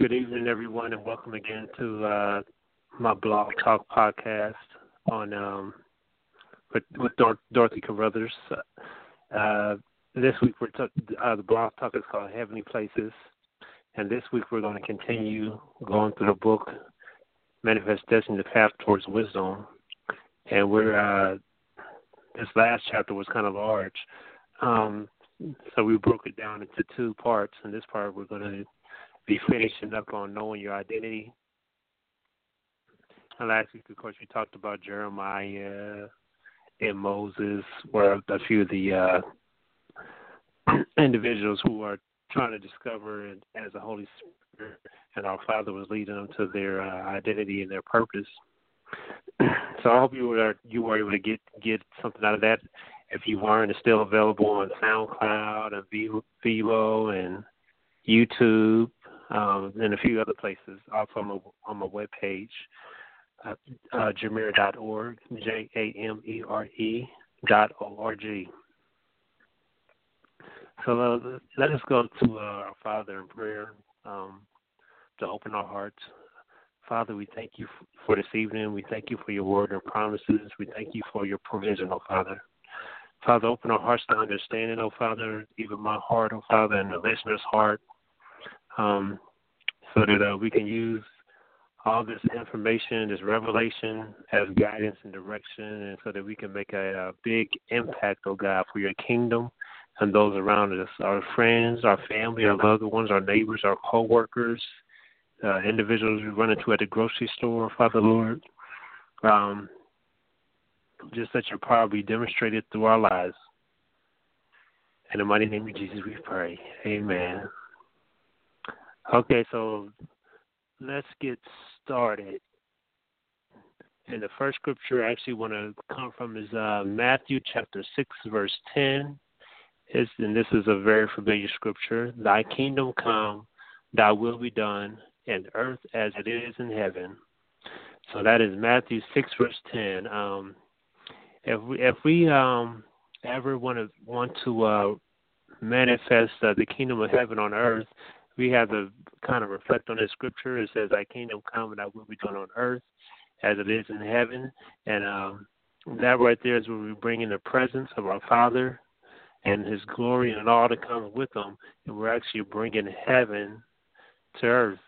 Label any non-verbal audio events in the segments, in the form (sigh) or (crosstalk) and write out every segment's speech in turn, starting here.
Good evening, everyone, and welcome again to uh, my blog talk podcast on um, with, with Dor- Dorothy Carruthers. Uh, this week we're t- uh, the blog talk is called Heavenly Places, and this week we're going to continue going through the book Manifest Destiny: The Path Towards Wisdom, and we're uh, this last chapter was kind of large, um, so we broke it down into two parts. In this part, we're going to be finishing up on knowing your identity. And last week, of course, we talked about Jeremiah and Moses, were a few of the uh, (clears throat) individuals who are trying to discover it as a Holy Spirit, and our Father was leading them to their uh, identity and their purpose. (clears throat) so I hope you were you were able to get get something out of that. If you weren't, it's still available on SoundCloud and Vevo and YouTube um, and a few other places. Also on my on my webpage, uh, uh, J A M E R E dot O R G. So uh, let us go to uh, our Father in prayer um, to open our hearts. Father, we thank you for this evening. We thank you for your word and promises. We thank you for your provision, oh Father. Father, open our hearts to understanding, oh Father, even my heart, oh Father, and the listener's heart, um, so that uh, we can use all this information, this revelation as guidance and direction, and so that we can make a, a big impact, oh God, for your kingdom and those around us, our friends, our family, our loved ones, our neighbors, our co-workers, uh, individuals we run into at the grocery store, Father Lord. Um, just that your power be demonstrated through our lives. In the mighty name of Jesus, we pray. Amen. Okay, so let's get started. And the first scripture I actually want to come from is uh, Matthew chapter 6, verse 10. It's, and this is a very familiar scripture. Thy kingdom come, thy will be done, in earth as it is in heaven. So that is Matthew 6, verse 10. Um, if we, if we um, ever want to, want to uh, manifest uh, the kingdom of heaven on earth, we have to kind of reflect on this scripture. It says, Thy kingdom come and thy will be done on earth as it is in heaven. And um, that right there is where we bring in the presence of our Father and His glory and all that comes with Him. And we're actually bringing heaven to earth.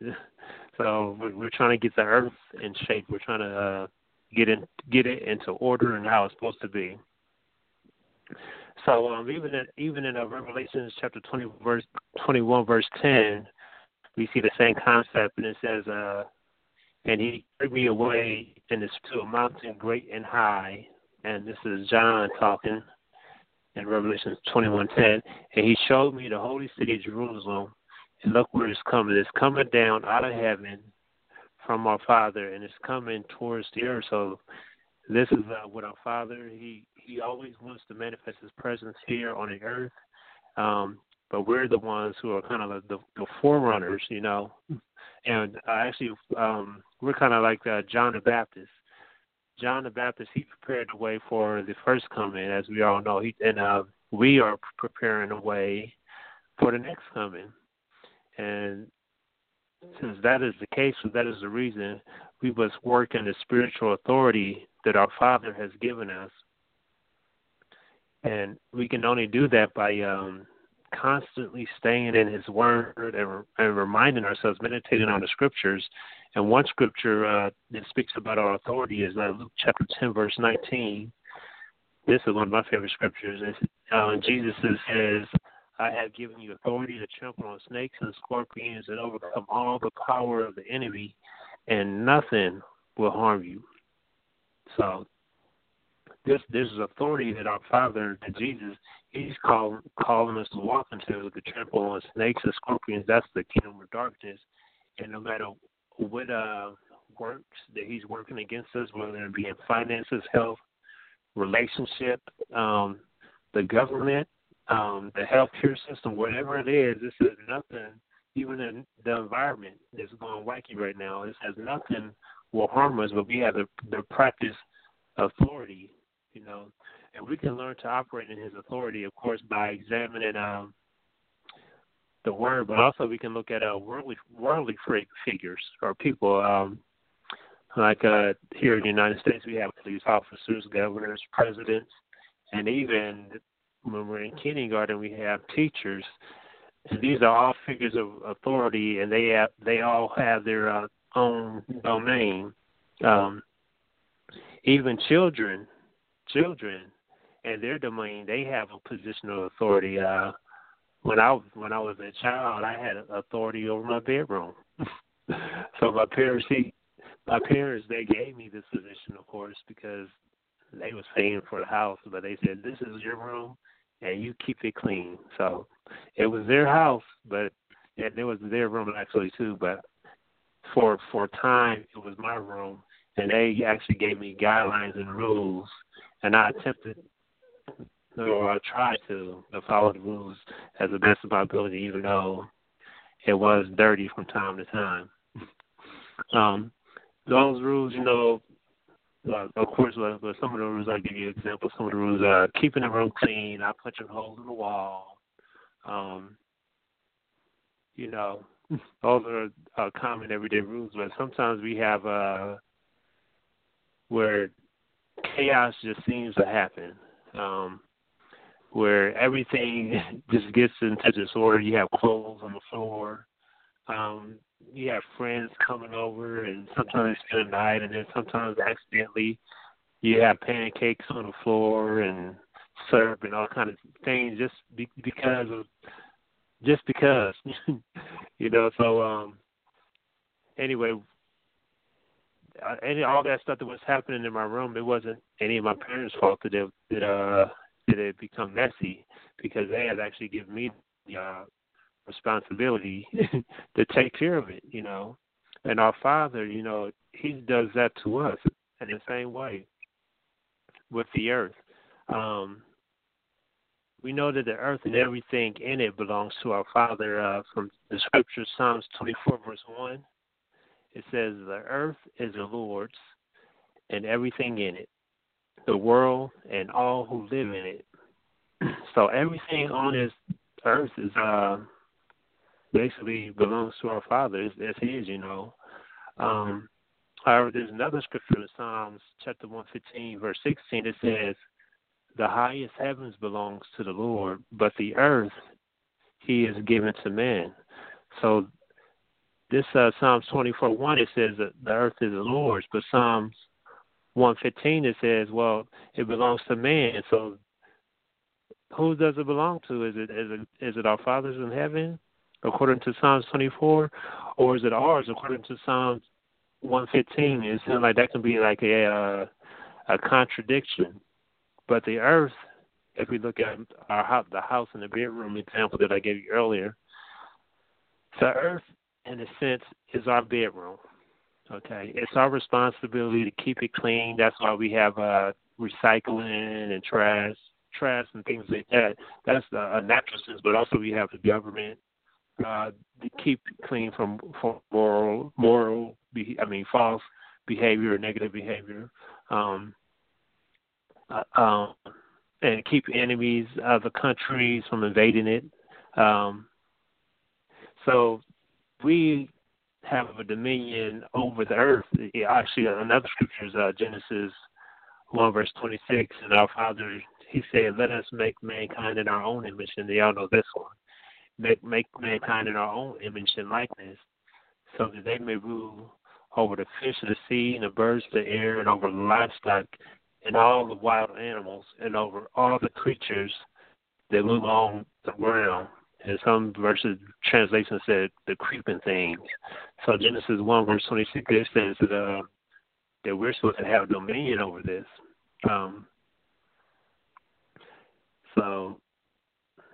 (laughs) so we're trying to get the earth in shape. We're trying to uh, get in, get it into order and how it's supposed to be. So um, even in, even in uh, Revelation chapter 20 verse 21 verse 10, we see the same concept, and it says, uh, "And he carried me away and it's to a mountain great and high." And this is John talking in Revelation 21:10, and he showed me the holy city Jerusalem, and look where it's coming. It's coming down out of heaven from our Father, and it's coming towards the earth. So this is uh, what our Father he he always wants to manifest His presence here on the earth. Um, but we're the ones who are kind of the, the, forerunners, you know. And uh, actually, um, we're kind of like uh, John the Baptist. John the Baptist, he prepared the way for the first coming, as we all know. He, and uh, we are preparing the way for the next coming. And since that is the case, that is the reason we must work in the spiritual authority that our Father has given us. And we can only do that by um, constantly staying in His Word and, and reminding ourselves, meditating on the Scriptures. And one scripture uh, that speaks about our authority is uh, Luke chapter 10, verse 19. This is one of my favorite scriptures. Uh, Jesus says, I have given you authority to trample on snakes and scorpions and overcome all the power of the enemy, and nothing will harm you. So this this is authority that our Father, that Jesus, He's calling calling us to walk into the trample on snakes and scorpions. That's the kingdom of darkness. And no matter what uh, works that He's working against us, whether it be in finances, health, relationship, um, the government, um, the healthcare system, whatever it is, this is nothing. Even in the environment is going wacky right now. This has nothing will harm us, but we have to, to practice authority, you know, and we can learn to operate in His authority, of course, by examining um, the Word, but also we can look at uh, worldly worldly figures or people. Um, like uh, here in the United States, we have police officers, governors, presidents, and even when we're in kindergarten, we have teachers. And these are all figures of authority, and they have they all have their uh, own domain. Um, even children, children, and their domain, they have a positional authority. Uh, when I when I was a child, I had authority over my bedroom. (laughs) so my parents, my parents, they gave me this position, of course, because they was paying for the house, but they said this is your room and you keep it clean. So it was their house, but it was their room actually too. But for for time, it was my room, and they actually gave me guidelines and rules, and I attempted or I tried to, follow the rules as the best of my ability, even though it was dirty from time to time. (laughs) um, those rules, you know, uh, of course, uh, some of the rules I give you examples. Some of the rules are keeping the room clean, not punching holes in the wall. Um, you know, those are uh, common everyday rules. But sometimes we have uh, where chaos just seems to happen, um, where everything (laughs) just gets into disorder. You have clothes on the floor. Um, you have friends coming over, and sometimes spend the night, and then sometimes accidentally you have pancakes on the floor and syrup and all kind of things just be, because of just because (laughs) you know so um anyway uh, any all that stuff that was happening in my room it wasn't any of my parents fault that it that uh that it become messy because they had actually given me the uh responsibility (laughs) to take care of it, you know. And our Father, you know, He does that to us in the same way with the earth. Um, we know that the earth and everything in it belongs to our Father. Uh, from the scripture, Psalms 24, verse 1, it says, The earth is the Lord's and everything in it, the world and all who live in it. (clears throat) so everything on this earth is uh, basically belongs to our Father. It's, it's His, you know. Um, however, there's another scripture in Psalms chapter 115, verse 16. It says, "The highest heavens belongs to the Lord, but the earth He has given to man." So this uh, Psalms 24, 1, it says that the earth is the Lord's, but Psalms 115, it says, well, it belongs to man. So who does it belong to? Is it is it is it our fathers in heaven? according to Psalms 24, or is it ours according to Psalms 115? It seems like that can be like a uh, a contradiction. But the earth, if we look at our house, the house and the bedroom example that I gave you earlier, the earth, in a sense, is our bedroom. Okay, it's our responsibility to keep it clean. That's why we have uh, recycling and trash, trash and things like that. That's a natural sense, but also we have the government uh, to keep clean from, from moral, moral, I mean, false behavior or negative behavior, um, uh, um, and keep enemies of the countries from invading it. Um, so we have a dominion over the earth. Actually, another scripture is uh, Genesis 1 verse 26, and our Father, he said, let us make mankind in our own image, and y'all know this one make, make mankind in our own image and likeness, so that they may rule over the fish of the sea and the birds of the air and over livestock and all the wild animals and over all the creatures that move on the ground. And some verses translation said the creeping things. So Genesis one verse twenty six it says that uh, that we're supposed to have dominion over this. Um, so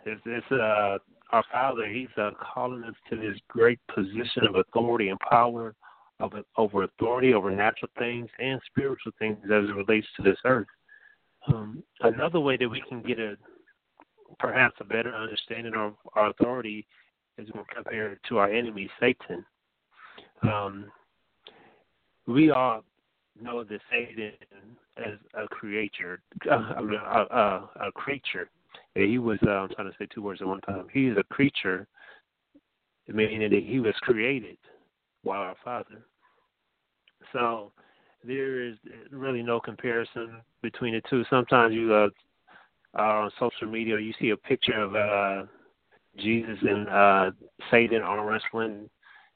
It's, it's uh, our Father. He's uh, calling us to this great position of authority and power over authority over natural things and spiritual things as it relates to this earth. Um, another way that we can get a perhaps a better understanding of our authority is when compared to our enemy Satan. Um, we all know that Satan as a creature, uh, a, a, a creature. He was. Uh, I'm trying to say two words at one time. He is a creature, meaning that he was created by our Father. So there is really no comparison between the two. Sometimes you uh, are on social media, you see a picture of uh, Jesus and uh, Satan arm wrestling.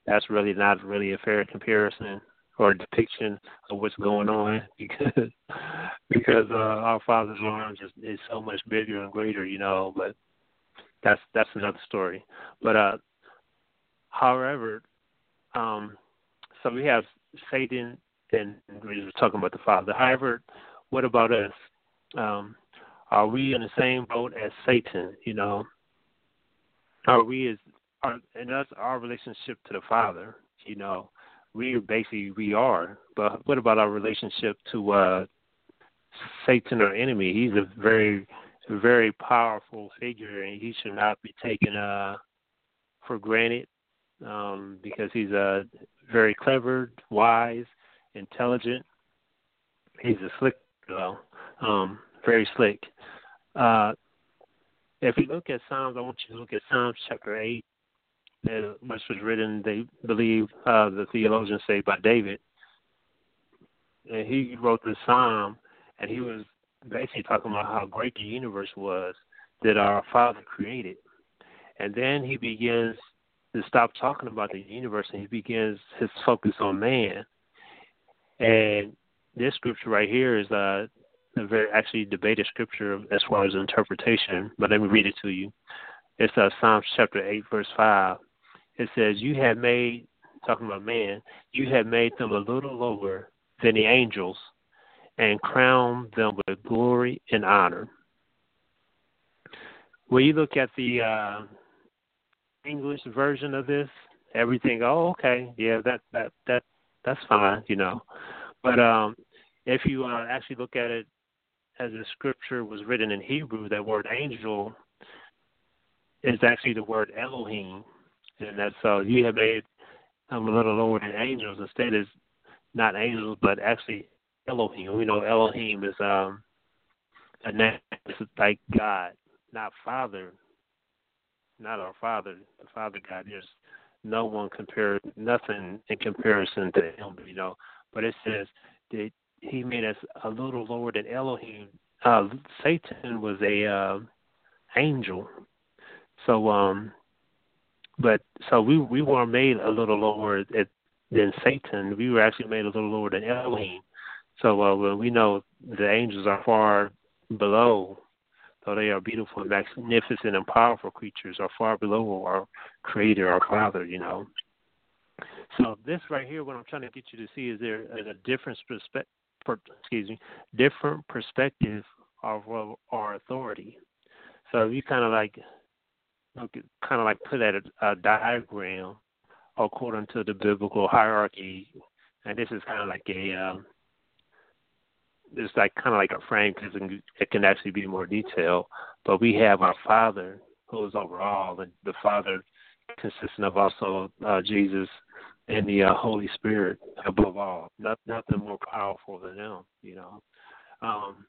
That's really not really a fair comparison or depiction of what's going on (laughs) because because uh, our Father's arms is, is so much bigger and greater, you know. But that's that's another story. But uh, however, um, so we have Satan, and we were talking about the Father. However, what about us? Um, are we in the same boat as Satan? You know, are we as are, and that's our relationship to the Father? You know, we basically we are. But what about our relationship to uh Satan, our enemy? He's a very, very powerful figure, and he should not be taken uh for granted um, because he's a very clever, wise, intelligent. He's a slick, well, um, very slick. Uh, if you look at Psalms, I want you to look at Psalms chapter eight, which was written, they believe, uh, the theologians say, by David. And he wrote the psalm, and he was basically talking about how great the universe was that our Father created. And then he begins to stop talking about the universe and he begins his focus on man. And this scripture right here is uh, a very actually debated scripture as far as interpretation, but let me read it to you. It's uh, Psalms chapter 8, verse 5. It says, You have made, talking about man, you have made them a little lower than the angels and crowned them with glory and honor. When you look at the uh, English version of this, everything. Oh, okay, yeah, that that that that's fine, you know. But um, if you uh, actually look at it as the scripture was written in Hebrew, that word angel is actually the word Elohim, and that's so uh, you have made um, a little lower than angels. Instead, is not angels, but actually Elohim. We know Elohim is um a name like God, not Father, not our Father, the Father God. There's no one compared, nothing in comparison to Him, you know. But it says that He made us a little lower than Elohim. Uh, Satan was a uh, angel, so um, but so we we were made a little lower at, than Satan. We were actually made a little lower than Elohim. So uh, we know the angels are far below though they are beautiful, and magnificent, and powerful creatures, are far below our Creator, our Father, you know. So this right here, what I'm trying to get you to see is there is a different perspective, excuse me, different perspective of our authority. So you kind of like, kind of like put at a, a diagram according to the biblical hierarchy, and this is kind of like a um, it's like kind of like a frame because it can actually be more detailed. But we have our Father who is over all, and the Father consisting of also uh, Jesus and the uh, Holy Spirit above all. Not, nothing more powerful than them, you know. Um,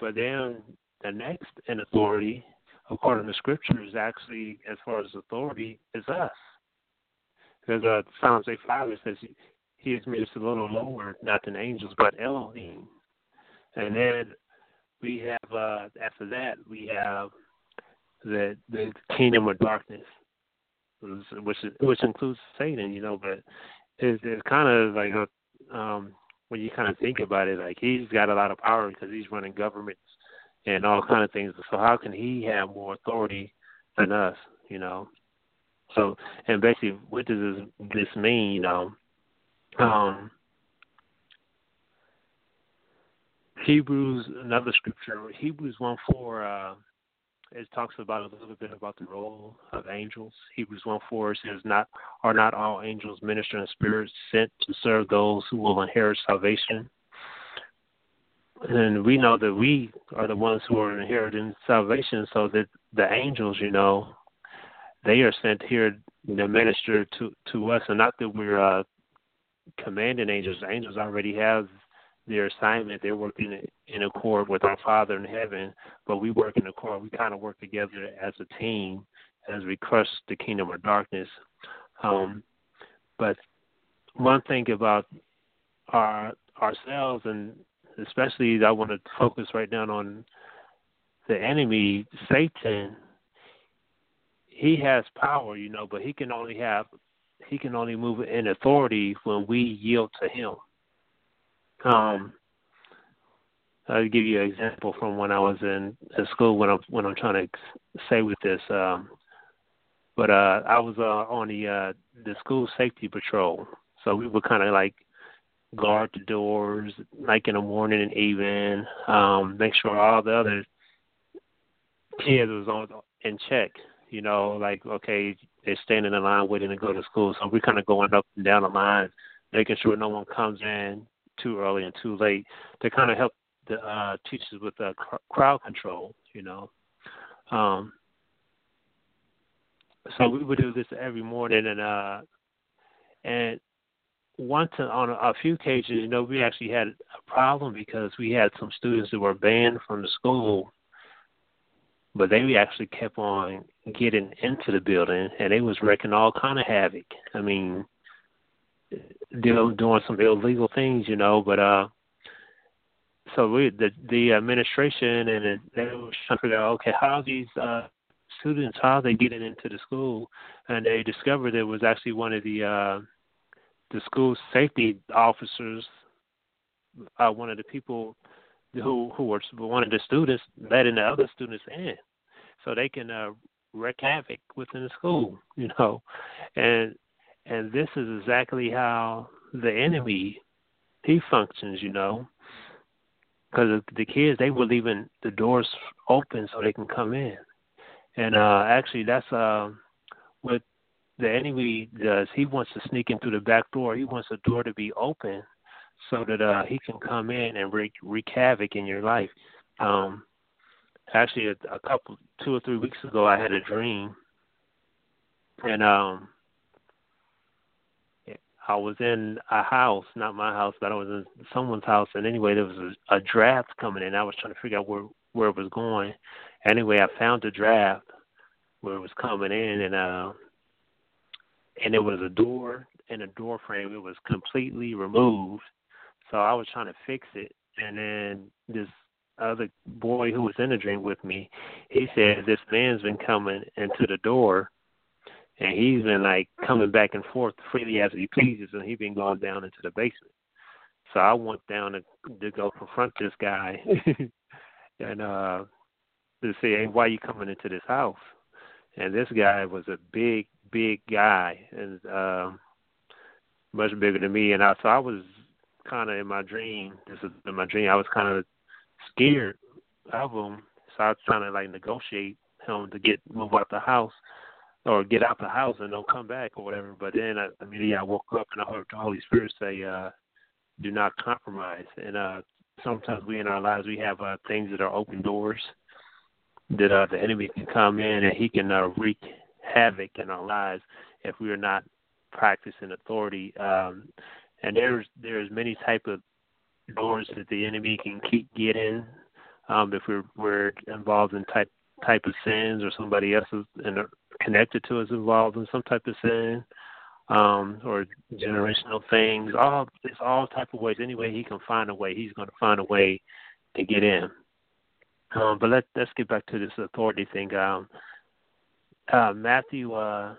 but then the next in authority, according to Scripture, is actually as far as authority is us. Because uh, Psalms 8 5 says he has made us a little lower, not than angels, but Elohim. And then we have uh, after that we have the the kingdom of darkness, which which includes Satan, you know. But it's, it's kind of like a, um, when you kind of think about it, like he's got a lot of power because he's running governments and all kind of things. So how can he have more authority than us, you know? So and basically, what does this, this mean, you know? Um, Hebrews, another scripture, Hebrews 1 4, uh, it talks about a little bit about the role of angels. Hebrews 1 4 says, Not are not all angels ministering spirits sent to serve those who will inherit salvation? And we know that we are the ones who are inheriting salvation, so that the angels, you know, they are sent here to minister to to us, and not that we're uh, commanding angels. Angels already have their assignment. They're working in accord with our Father in heaven, but we work in accord. We kind of work together as a team as we crush the kingdom of darkness. Um, but one thing about our ourselves, and especially I want to focus right now on the enemy, Satan. He has power, you know, but he can only have he can only move in authority when we yield to him. Um, I'll give you an example from when I was in, in school when I'm when I'm trying to say with this. Um, but uh, I was uh, on the uh, the school safety patrol, so we would kind of like guard the doors, like in the morning and evening, um, make sure all the other kids was on in check. You know, like okay, they're standing in line waiting to go to school, so we're kind of going up and down the line, making sure no one comes in too early and too late to kind of help the uh, teachers with uh, cr- crowd control. You know, um, so we would do this every morning, and uh, and once on a, few occasions, you know, we actually had a problem because we had some students that were banned from the school, but they actually kept on getting into the building, and they was wrecking all kind of havoc. I mean, doing doing some illegal things, you know. But uh, so we the the administration and it, they were trying to figure out okay how these uh students how they getting into the school, and they discovered it was actually one of the uh the school safety officers, uh, one of the people who who were one of the students letting the other students in, so they can uh, wreak havoc within the school, you know, and and this is exactly how the enemy he functions, you know, because the kids they were leaving the doors open so they can come in, and uh actually that's uh what the enemy does. He wants to sneak in through the back door. He wants the door to be open so that uh he can come in and wreak, wreak havoc in your life. Um actually a, a couple two or three weeks ago I had a dream and um I was in a house, not my house, but I was in someone's house. And anyway, there was a, a draft coming in. I was trying to figure out where where it was going. Anyway, I found the draft where it was coming in, and uh, and it was a door and a door frame. It was completely removed. So I was trying to fix it, and then this other boy who was in the dream with me, he said this man's been coming into the door and he's been like coming back and forth freely as he pleases, and he's been going down into the basement. So I went down to to go confront this guy, (laughs) and uh to say, "Hey, why are you coming into this house?" And this guy was a big, big guy, and um, much bigger than me. And I, so I was kind of in my dream. This is in my dream. I was kind of scared of him, so I was trying to like negotiate him to get move out of the house or get out the house and don't come back or whatever. But then I, immediately I woke up and I heard the Holy Spirit say, uh, "Do not compromise." And uh, sometimes we in our lives we have uh, things that are open doors that uh, the enemy can come in and he can uh, wreak havoc in our lives if we are not practicing authority. Um, and there's there's many type of doors that the enemy can keep get in um, if we're we're involved in type type of sins or somebody else's in connected to us involved in some type of sin um or generational things. All it's all type of ways. Anyway he can find a way he's going to find a way to get in. Um but let let's get back to this authority thing. Um uh matthew uh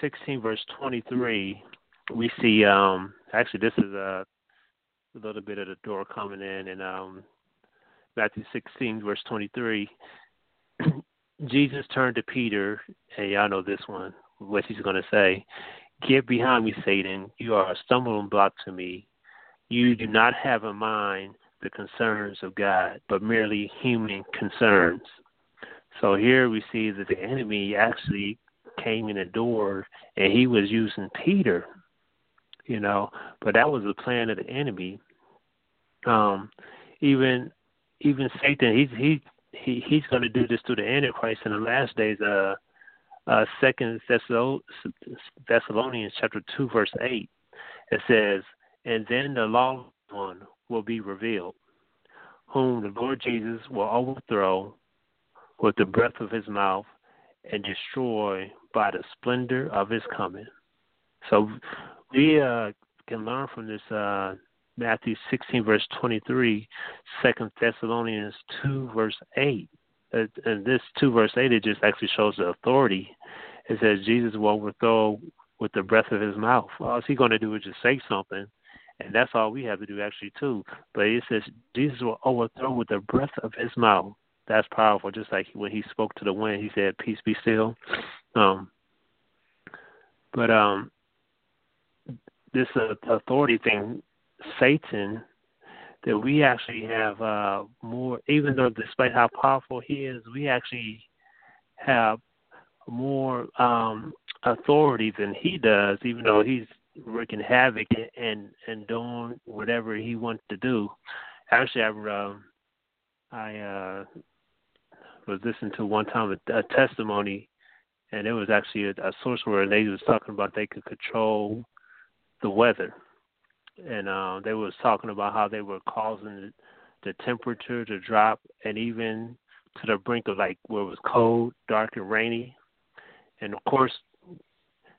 16 verse 23 we see um actually this is a, a little bit of the door coming in and um Matthew 16 verse 23 Jesus turned to Peter, and y'all know this one, what he's going to say. Get behind me, Satan. You are a stumbling block to me. You do not have in mind the concerns of God, but merely human concerns. So here we see that the enemy actually came in the door and he was using Peter, you know, but that was the plan of the enemy. Um, even even Satan, he's he he he's going to do this to the Antichrist in the last days. Uh, uh, Second Thessalonians chapter two verse eight, it says, "And then the lawless one will be revealed, whom the Lord Jesus will overthrow with the breath of his mouth and destroy by the splendor of his coming." So we uh, can learn from this uh, Matthew 16, verse 23, 2 Thessalonians 2, verse 8. And this 2, verse 8, it just actually shows the authority. It says Jesus will overthrow with the breath of his mouth. All he going to do is just say something, and that's all we have to do actually too. But it says Jesus will overthrow with the breath of his mouth. That's powerful. Just like when he spoke to the wind, he said, "Peace be still." Um, but um, this uh, authority thing Satan that we actually have uh, more, even though despite how powerful he is, we actually have more um, authority than he does, even though he's wreaking havoc and and doing whatever he wants to do. Actually, I uh, I uh, was listening to one time a, a testimony, and it was actually a, a source where they was talking about they could control the weather and uh, they was talking about how they were causing the temperature to drop, and even to the brink of like where it was cold, dark, and rainy. And of course,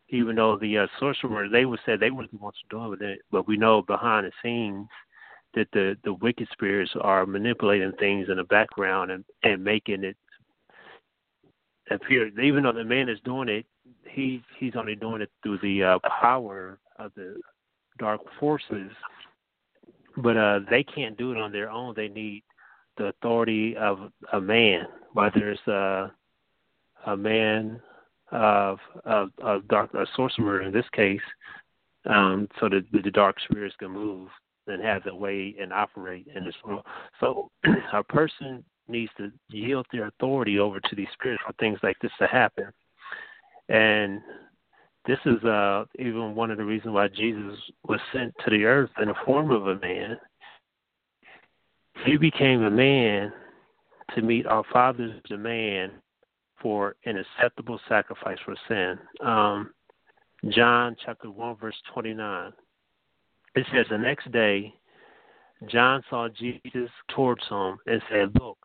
even though the uh, sorcerer they would say they were the ones doing it, but we know behind the scenes that the the wicked spirits are manipulating things in the background and and making it appear. Even though the man is doing it, he he's only doing it through the uh, power of the dark forces, but uh, they can't do it on their own. They need the authority of a man, whether it's a a man of of dark a sorcerer in this case, um, so that the dark spirits can move and have their way and operate in this world. So (clears throat) a person needs to yield their authority over to these spirits for things like this to happen. And this is uh, even one of the reasons why Jesus was sent to the earth in the form of a man. He became a man to meet our Father's demand for an acceptable sacrifice for sin. Um, John chapter 1, verse 29. It says, The next day, John saw Jesus towards him and said, Look,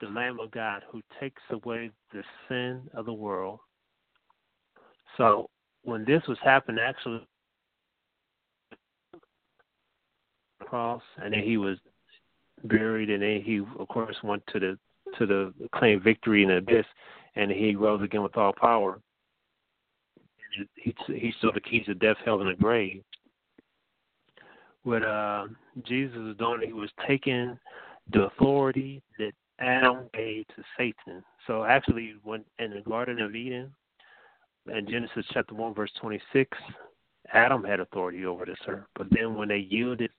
the Lamb of God who takes away the sin of the world. So when this was happening, actually cross, and then he was buried, and then he, of course, went to the to the claim victory in the abyss, and he rose again with all power. He he saw the keys of death, hell, and the grave. What uh, Jesus was doing, he was taking the authority that Adam gave to Satan. So actually, when in the Garden of Eden, in Genesis chapter 1, verse 26, Adam had authority over this earth. But then when they yielded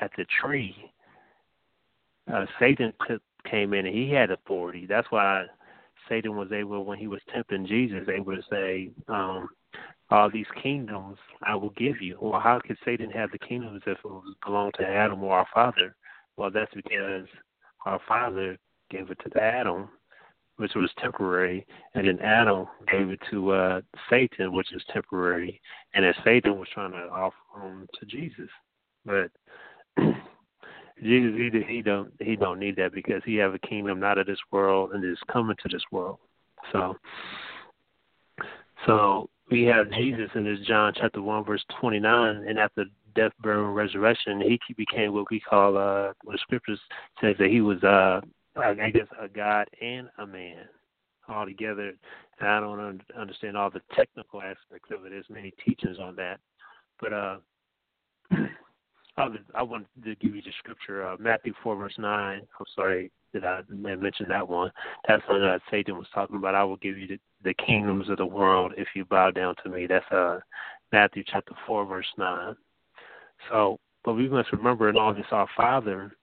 at the tree, uh, Satan came in and he had authority. That's why Satan was able, when he was tempting Jesus, able to say, um, all these kingdoms I will give you. Well, how could Satan have the kingdoms if it belonged to Adam or our father? Well, that's because our father gave it to Adam which was temporary, and then Adam gave it to uh, Satan, which is temporary, and then Satan was trying to offer them to Jesus, but (clears throat) Jesus he he don't he don't need that because he have a kingdom not of this world and is coming to this world. So, so we have Jesus in this John chapter one verse twenty nine, and after death, burial, and resurrection, he became what we call uh, what the scriptures says that he was uh, I guess a God and a man all together. And I don't un- understand all the technical aspects of it. There's many teachings on that, but uh, (clears throat) I, was, I wanted to give you the scripture, uh, Matthew four verse nine. I'm sorry that I mentioned that one. That's when uh, Satan was talking about. I will give you the, the kingdoms of the world if you bow down to me. That's uh, Matthew chapter four verse nine. So, but we must remember in all this, our Father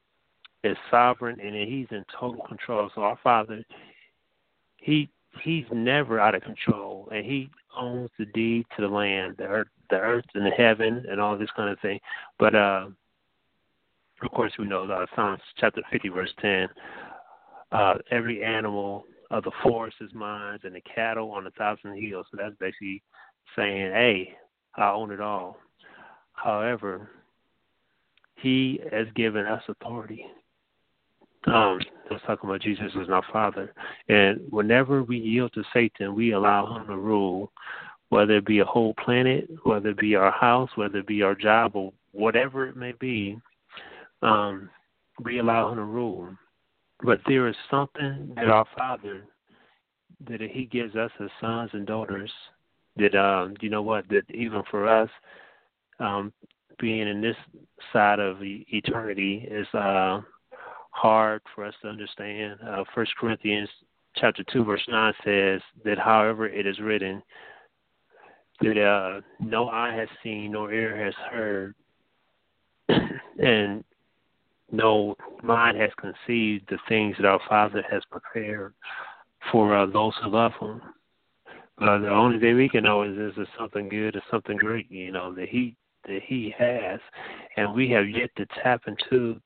is sovereign and He's in total control. So our Father, he he's never out of control, and he owns the deed to the land, the earth, the earth and the heaven, and all this kind of thing. But uh, of course, we know uh, Psalms chapter 50, verse 10. Uh, every animal of the forest is mine, and the cattle on a thousand hills. So that's basically saying, "Hey, I own it all." However, He has given us authority um, let's talk about Jesus as our Father. And whenever we yield to Satan, we allow him to rule, whether it be a whole planet, whether it be our house, whether it be our job, or whatever it may be. Um, we allow him to rule. But there is something that our Father, that He gives us as sons and daughters, that um, you know what, that even for us, um, being in this side of eternity is uh hard for us to understand. Uh, First Corinthians chapter two verse nine says that, however, it is written that uh, no eye has seen, nor ear has heard, (clears throat) and no mind has conceived the things that our Father has prepared for uh, those who love Him. Uh, the only thing we can know is this is something good or something great, you know, that He that He has, and we have yet to tap into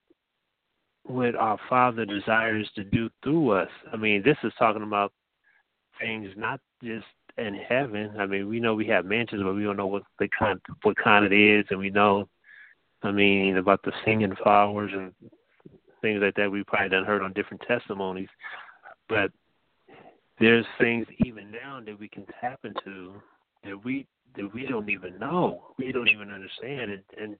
what our Father desires to do through us. I mean, this is talking about things not just in heaven. I mean, we know we have mansions, but we don't know what the kind what kind it is, and we know, I mean, about the singing flowers and things like that. We probably done heard on different testimonies, but there's things even now that we can tap into that we that we don't even know, we don't even understand, and, and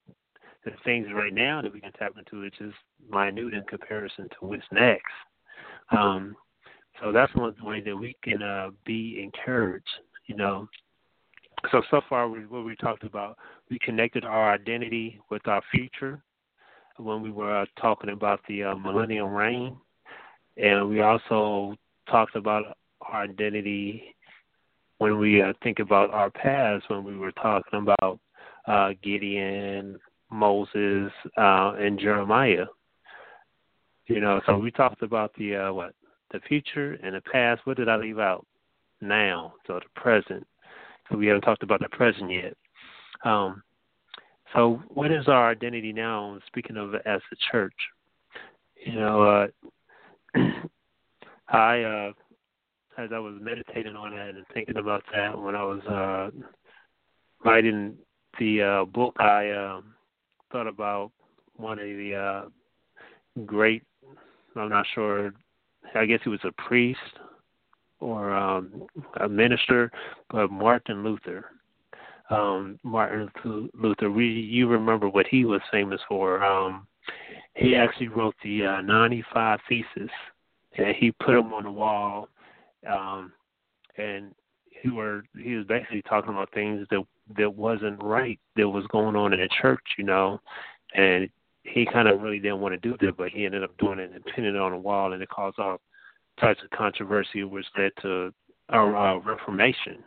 the things right now that we can tap into is just minute in comparison to what's next. Um, so that's one way that we can uh, be encouraged, you know. So so far, we, what we talked about, we connected our identity with our future when we were uh, talking about the uh, millennium reign, and we also talked about our identity when we uh, think about our past when we were talking about uh, Gideon, Moses, uh, and Jeremiah. You know, so we talked about the uh, what the future and the past. What did I leave out? Now, so the present. So we haven't talked about the present yet. Um, so what is our identity now? Speaking of as a church, you know, uh, (clears throat) I uh, as I was meditating on that and thinking about that when I was uh, writing the uh, book, I um, thought about one of the uh, great. I'm not sure. I guess he was a priest or um, a minister, but Martin Luther. Um, Martin Luther. We you remember what he was famous for? Um, he actually wrote the uh, 95 Theses, and he put them on the wall. Um, and he were he was basically talking about things that that wasn't right that was going on in the church, you know, and he kind of really didn't want to do that, but he ended up doing it and pinning it on the wall, and it caused all types of controversy, which led to our uh, Reformation,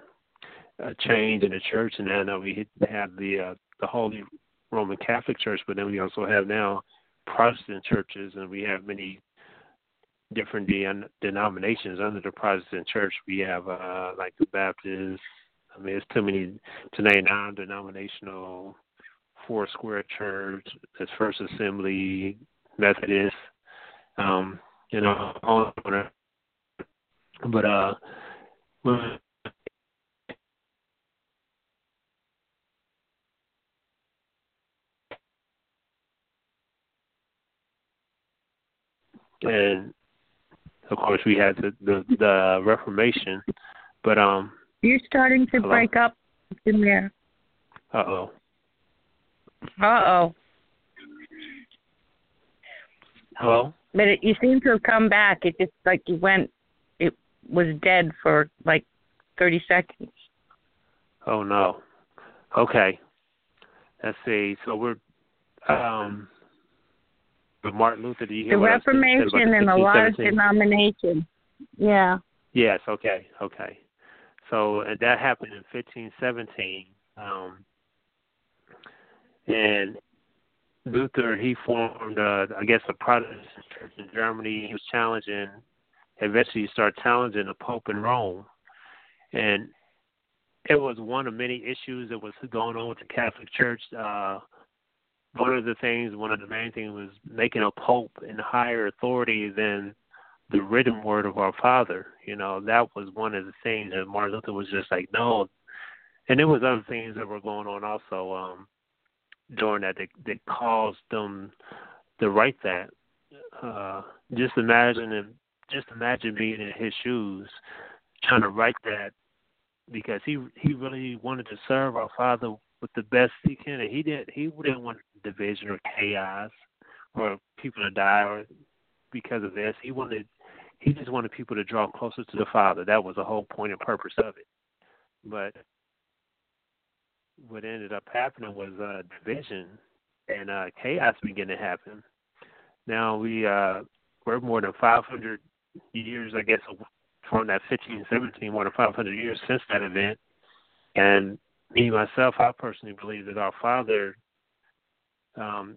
a change in the church, and now we have the uh, the Holy Roman Catholic Church, but then we also have now Protestant churches, and we have many different de- denominations under the Protestant church. We have uh, like the Baptists. I mean, it's too many to name non-denominational Four Square Church, there's First Assembly, Methodist, um, you know, all but uh, and of course, we had the the, the Reformation, but um. You're starting to hello? break up in there. Uh oh. Uh oh. Hello. But it, you seem to have come back. It just like you went. It was dead for like thirty seconds. Oh no. Okay. Let's see. So we're um but Martin Luther, do you hear the Reformation and a large denomination. Yeah. Yes. Okay. Okay. So and that happened in 1517, um, and Luther he formed, uh, I guess, a Protestant church in Germany. He was challenging eventually he started challenging the Pope in Rome. And it was one of many issues that was going on with the Catholic Church. Uh, one of the things, one of the main things was making a Pope in higher authority than the written word of our Father. You know, that was one of the things that Martin Luther was just like, no. And there was other things that were going on also um, during that that, that caused them to write that. Uh, just imagine him, just imagine being in his shoes, trying to write that because he he really wanted to serve our Father with the best he can. And he did he didn't want division or chaos or people to die or because of this. He wanted he just wanted people to draw closer to the Father. That was the whole point and purpose of it. But what ended up happening was uh, division and uh, chaos began to happen. Now we uh, we're more than 500 years, I guess, from that 1517, more than 500 years since that event. And me myself, I personally believe that our Father, um,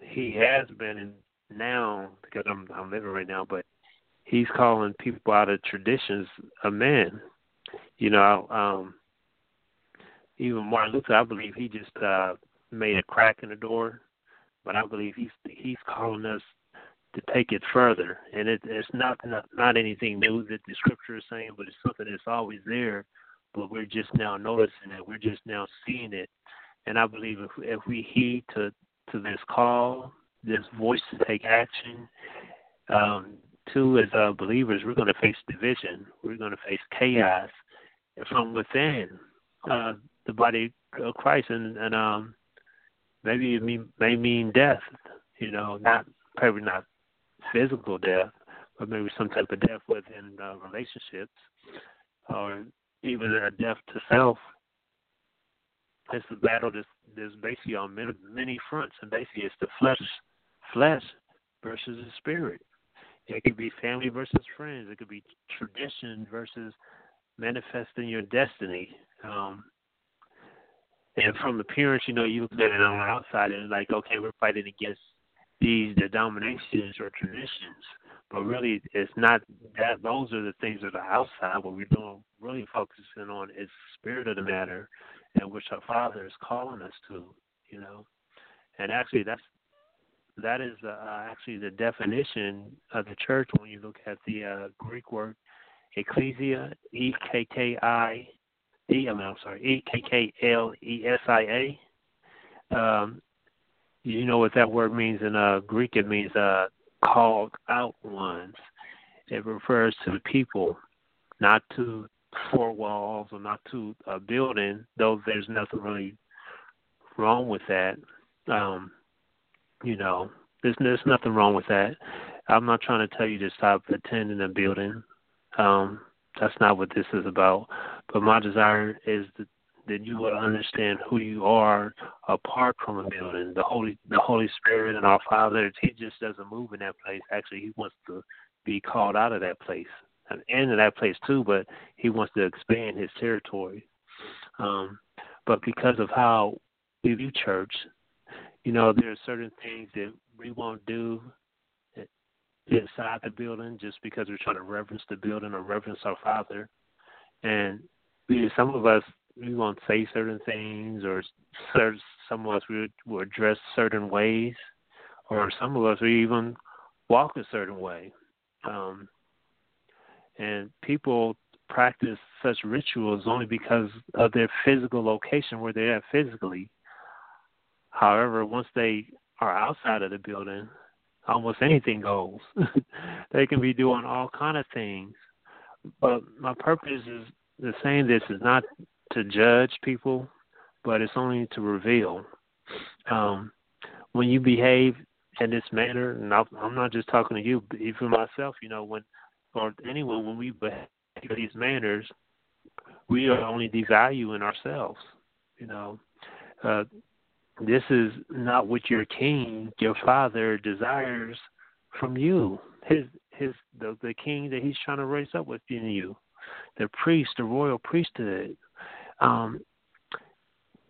he has been in now because I'm I'm living right now, but he's calling people out of traditions of men. You know, um, even Martin Luther, I believe he just uh, made a crack in the door, but I believe he's he's calling us to take it further. And it, it's not, not not anything new that the scripture is saying, but it's something that's always there. But we're just now noticing it. We're just now seeing it. And I believe if if we heed to to this call, this voice to take action, um, too, as uh, believers, we're going to face division. We're going to face chaos from within uh, the body of Christ, and, and um, maybe it mean, may mean death. You know, not probably not physical death, but maybe some type of death within uh, relationships, or even a death to self. It's a battle that's, basically on many, many fronts, and basically it's the flesh, flesh versus the spirit. It could be family versus friends. It could be tradition versus manifesting your destiny. Um, and from appearance, you know, you look at it on the outside and like, okay, we're fighting against these denominations or traditions, but really it's not that. Those are the things that are outside. What we're doing, really focusing on, is the spirit of the matter, and which our Father is calling us to. You know, and actually that's that is uh, actually the definition of the church when you look at the uh, Greek word ecclesia, E K K I E. I'm sorry, E K K L E S I A. Um, you know what that word means in uh, Greek? It means uh, called out ones. It refers to the people, not to four walls or not to a building. Though there's nothing really wrong with that. Um, you know, there's there's nothing wrong with that. I'm not trying to tell you to stop attending a building. Um, that's not what this is about. But my desire is that, that you will understand who you are apart from a building. The Holy the Holy Spirit and our Father, He just doesn't move in that place. Actually, He wants to be called out of that place and into that place too. But He wants to expand His territory. Um, but because of how we view church, you know, there are certain things that we won't do inside the building just because we're trying to reverence the building or reverence our Father. And some of us, we won't say certain things, or certain, some of us we will dress certain ways, or some of us we even walk a certain way. Um, and people practice such rituals only because of their physical location where they're physically. However, once they are outside of the building, almost anything goes. (laughs) they can be doing all kind of things. But my purpose is the saying this is not to judge people, but it's only to reveal. Um, when you behave in this manner, and I'm not just talking to you, but even myself, you know, when or anyone, when we behave these manners, we are only devaluing ourselves. You know, uh, this is not what your king, your father, desires from you. His his the, the king that he's trying to raise up within you, the priest, the royal priesthood. Um,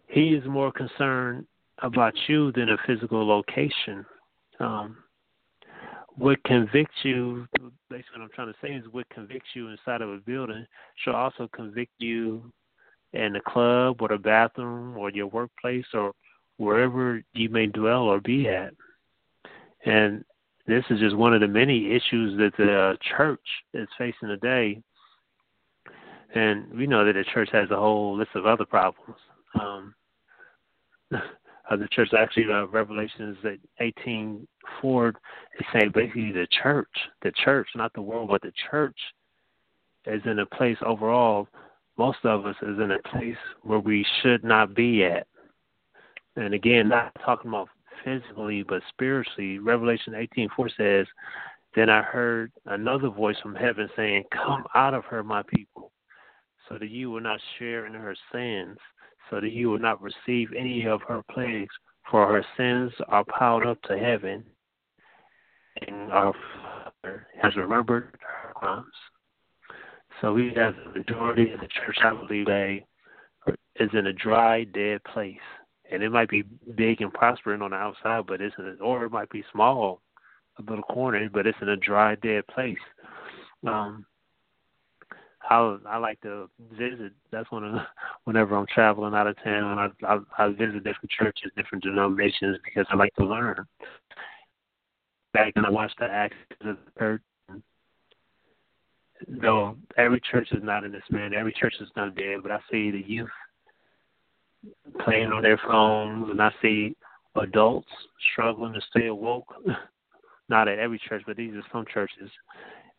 he is more concerned about you than a physical location. Um, what convicts you, basically what I'm trying to say is what convicts you inside of a building should also convict you in the club or the bathroom or your workplace or wherever you may dwell or be at. And this is just one of the many issues that the church is facing today. And we know that the church has a whole list of other problems. Um, (laughs) uh, the church actually uh, Revelations at eighteen four is saying basically the church, the church, not the world, but the church is in a place overall. Most of us is in a place where we should not be at. And again, not talking about physically, but spiritually. Revelation eighteen four says, "Then I heard another voice from heaven saying, Come out of her, my people, so that you will not share in her sins." So that you will not receive any of her plagues, for her sins are piled up to heaven, and our Father has remembered her crimes. So we have the majority of the church, I believe, they is in a dry, dead place. And it might be big and prospering on the outside, but it's in a, or it might be small, a little corner, but it's in a dry, dead place. Um, I like to visit. That's one of the, (laughs) whenever I'm traveling out of town, I, I I visit different churches, different denominations because I like to learn. Back and I watched the Acts of the Church. Though every church is not in this man, every church is not dead, but I see the youth playing on their phones, and I see adults struggling to stay awoke. (laughs) not at every church, but these are some churches.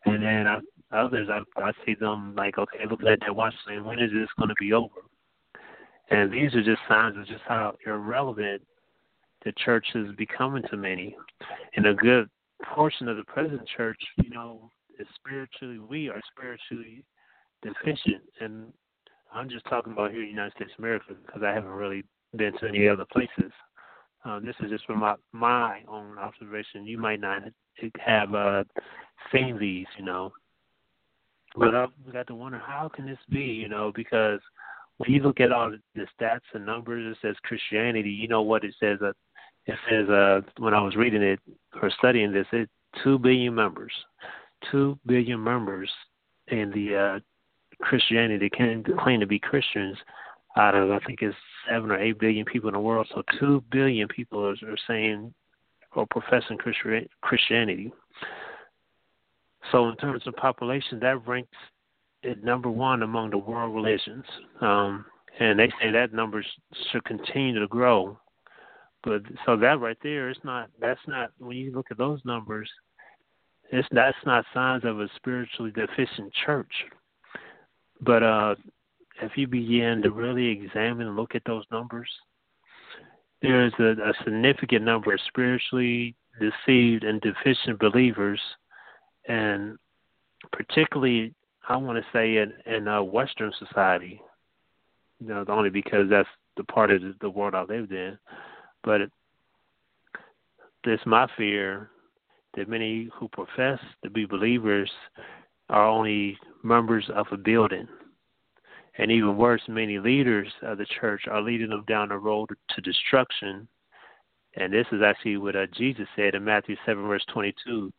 And then I Others, I, I see them like, okay, look at that watch saying, when is this going to be over? And these are just signs of just how irrelevant the church is becoming to many. And a good portion of the present church, you know, is spiritually, we are spiritually deficient. And I'm just talking about here in the United States of America because I haven't really been to any other places. Um, this is just from my, my own observation. You might not have uh, seen these, you know, but I got to wonder how can this be, you know, because when you look at all the stats and numbers, it says Christianity. You know what it says? Uh, it says uh, when I was reading it or studying this, it two billion members, two billion members in the uh, Christianity can claim to be Christians out of I think it's seven or eight billion people in the world. So two billion people are, are saying or professing Christianity. So in terms of population, that ranks at number one among the world religions. Um, and they say that number should continue to grow. But so that right there is not that's not when you look at those numbers, it's that's not signs of a spiritually deficient church. But uh if you begin to really examine and look at those numbers, there's a, a significant number of spiritually deceived and deficient believers and particularly I want to say in in uh, Western society, you know, only because that's the part of the world I lived in, but it, it's my fear that many who profess to be believers are only members of a building. And even worse, many leaders of the church are leading them down the road to destruction. And this is actually what uh, Jesus said in Matthew 7, verse 22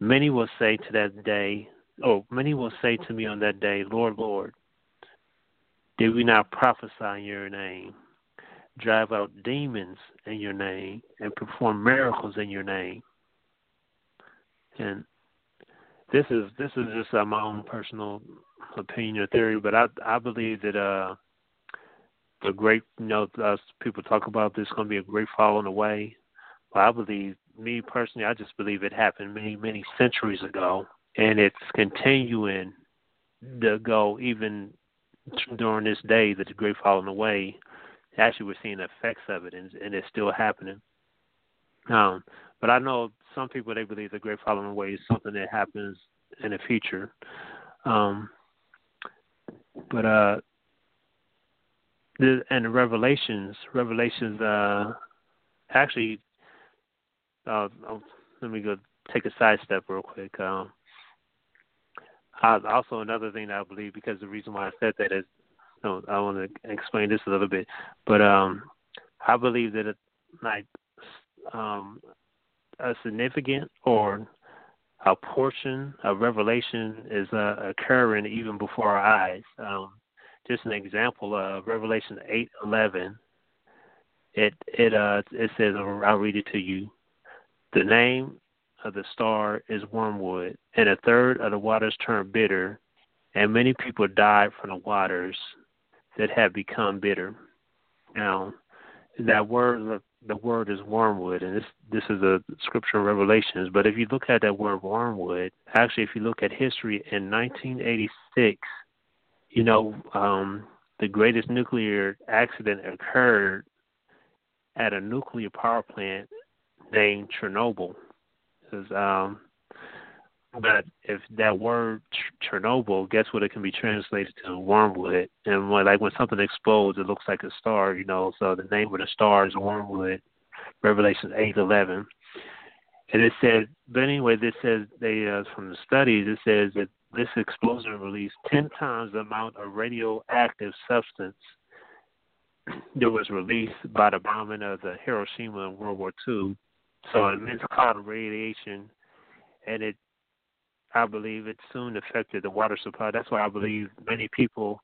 Many will say to that day, oh, many will say to me on that day, Lord, Lord, did we not prophesy in your name, drive out demons in your name, and perform miracles in your name? And this is this is just uh, my own personal opinion or theory, but I I believe that uh the great you know uh, people talk about this going to be a great falling way. Well, I believe me personally, I just believe it happened many, many centuries ago, and it's continuing to go even during this day that the great falling away. Actually, we're seeing the effects of it, and, and it's still happening. Um, but I know some people they believe the great falling away is something that happens in the future. Um, but uh, the, and the Revelations, Revelations, uh, actually uh, let me go take a side step real quick. Um, also, another thing that I believe, because the reason why I said that is, you know, I want to explain this a little bit, but um, I believe that it, like um, a significant or a portion of revelation is uh, occurring even before our eyes. Um, just an example of Revelation eight eleven. It it uh it says I'll read it to you. The name of the star is wormwood, and a third of the waters turned bitter, and many people died from the waters that have become bitter. Now, that word the word is wormwood, and this this is a scripture in Revelations. But if you look at that word wormwood, actually, if you look at history in 1986, you know um, the greatest nuclear accident occurred at a nuclear power plant named Chernobyl. Was, um, but if that word Chernobyl, guess what it can be translated to? Wormwood. And when, like when something explodes, it looks like a star, you know. So the name of the star is wormwood. Revelation eight eleven. And it says, but anyway, this says they uh, from the studies. It says that this explosion released ten times the amount of radioactive substance that was released by the bombing of the Hiroshima in World War II. So immense cloud of radiation, and it I believe it soon affected the water supply. That's why I believe many people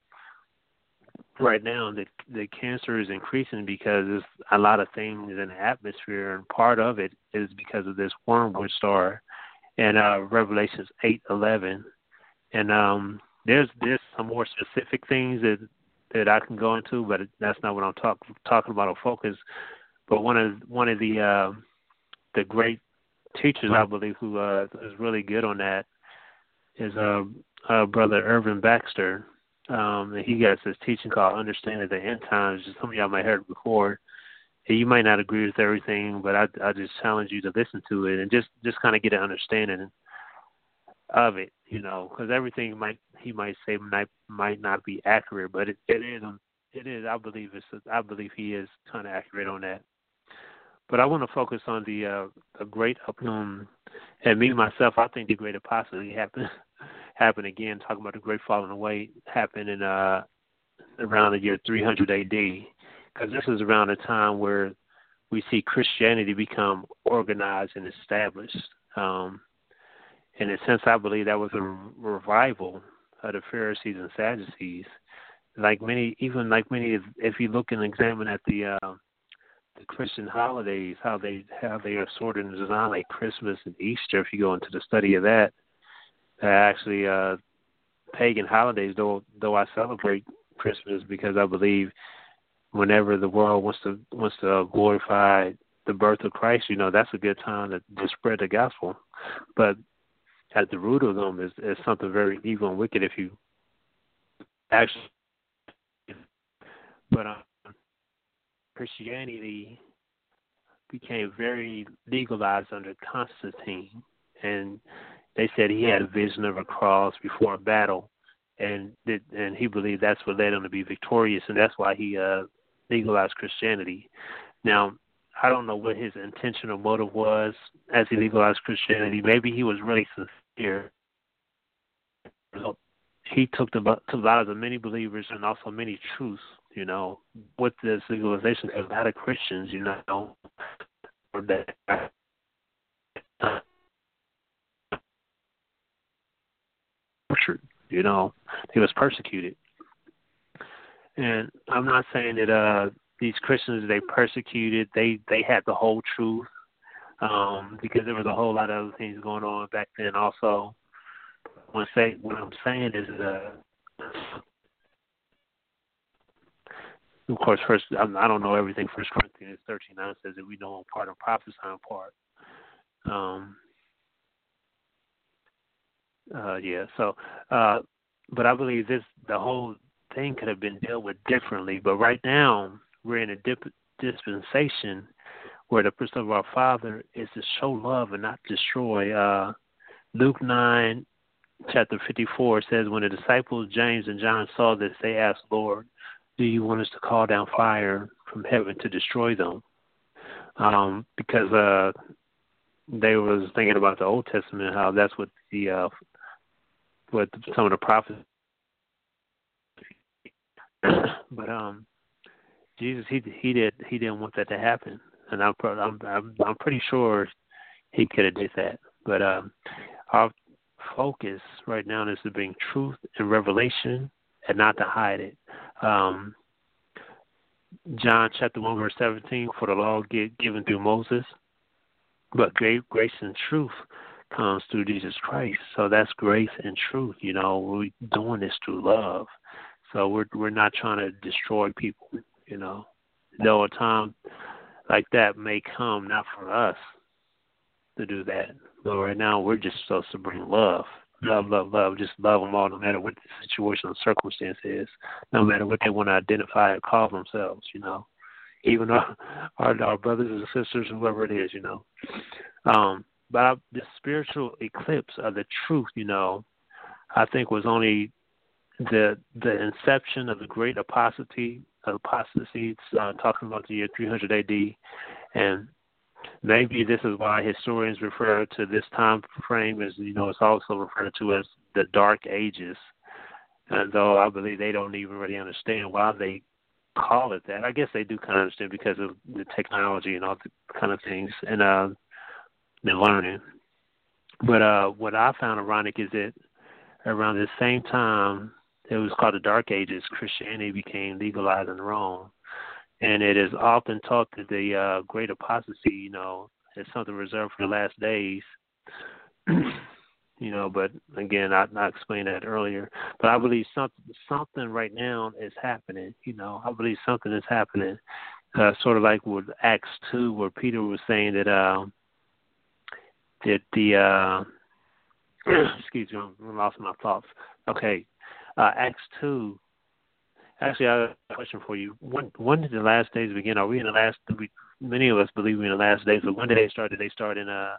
right now the the cancer is increasing because there's a lot of things in the atmosphere, and part of it is because of this wormwood star, and uh, Revelations eight eleven, and um, there's there's some more specific things that that I can go into, but that's not what I'm talk, talking about. Or focus, but one of one of the uh, the great teachers I believe who uh, is really good on that is uh, uh brother Irvin Baxter. Um, and he got this teaching called Understanding the End Times. Some of y'all might have heard before. And you might not agree with everything, but I I just challenge you to listen to it and just just kind of get an understanding of it, you know, because everything might he might say might might not be accurate, but it, it is um, it is. I believe it's I believe he is kind of accurate on that. But I want to focus on the uh, the great um, and me myself. I think the great apostasy happened (laughs) happened again. Talking about the great falling away happened in uh around the year 300 AD, because this is around a time where we see Christianity become organized and established. Um, in a sense, I believe that was a revival of the Pharisees and Sadducees. Like many, even like many, if you look and examine at the uh, the Christian holidays, how they how they are sorted and designed, like Christmas and Easter. If you go into the study of that, actually uh, pagan holidays. Though though I celebrate Christmas because I believe whenever the world wants to wants to glorify the birth of Christ, you know that's a good time to, to spread the gospel. But at the root of them is, is something very evil and wicked. If you actually, but um, Christianity became very legalized under Constantine, and they said he had a vision of a cross before a battle, and did, and he believed that's what led him to be victorious, and that's why he uh, legalized Christianity. Now, I don't know what his intention or motive was as he legalized Christianity. Maybe he was really sincere. He took the took of the many believers and also many truths you know, with this legalization, a lot of Christians, you know, were that you know, he was persecuted. And I'm not saying that uh these Christians they persecuted, they they had the whole truth. Um, because there was a whole lot of other things going on back then also. What, say, what I'm saying is uh of course, first I don't know everything. First Corinthians thirteen nine says that we know part of prophesying part. Um, uh, yeah. So, uh, but I believe this the whole thing could have been dealt with differently. But right now we're in a dip, dispensation where the purpose of our Father is to show love and not destroy. Uh, Luke nine, chapter fifty four says, when the disciples James and John saw this, they asked Lord do you want us to call down fire from heaven to destroy them? Um, because uh, they was thinking about the Old Testament, how that's what the uh, what some of the prophets. (coughs) but um, Jesus, he he did he didn't want that to happen, and I'm I'm I'm, I'm pretty sure he could have did that. But um, our focus right now is to bring truth and revelation and not to hide it. Um, John chapter 1, verse 17 For the law given through Moses, but grace and truth comes through Jesus Christ. So that's grace and truth. You know, we're doing this through love. So we're we're not trying to destroy people. You know, though a time like that may come, not for us to do that, but right now we're just supposed to bring love love, love, love. Just love them all, no matter what the situation or circumstance is, no matter what they want to identify or call themselves. You know, even our (laughs) our, our brothers and sisters, whoever it is. You know, um, but the spiritual eclipse of the truth, you know, I think was only the the inception of the great apostasy apostasy uh, talking about the year 300 AD and maybe this is why historians refer to this time frame as you know it's also referred to as the dark ages and though i believe they don't even really understand why they call it that. I guess they do kind of understand because of the technology and all the kind of things and uh the learning. But uh what i found ironic is that around the same time it was called the dark ages christianity became legalized in rome and it is often taught that the uh, great apostasy, you know, is something reserved for the last days. (clears throat) you know, but again, I, I explained that earlier. But I believe something something right now is happening. You know, I believe something is happening. Uh, sort of like with Acts two, where Peter was saying that uh, that the uh, (clears throat) excuse me, I lost my thoughts. Okay, uh, Acts two Actually, I have a question for you. When when did the last days begin? Are we in the last? We, many of us believe we're in the last days, but when did they start? Did they start in uh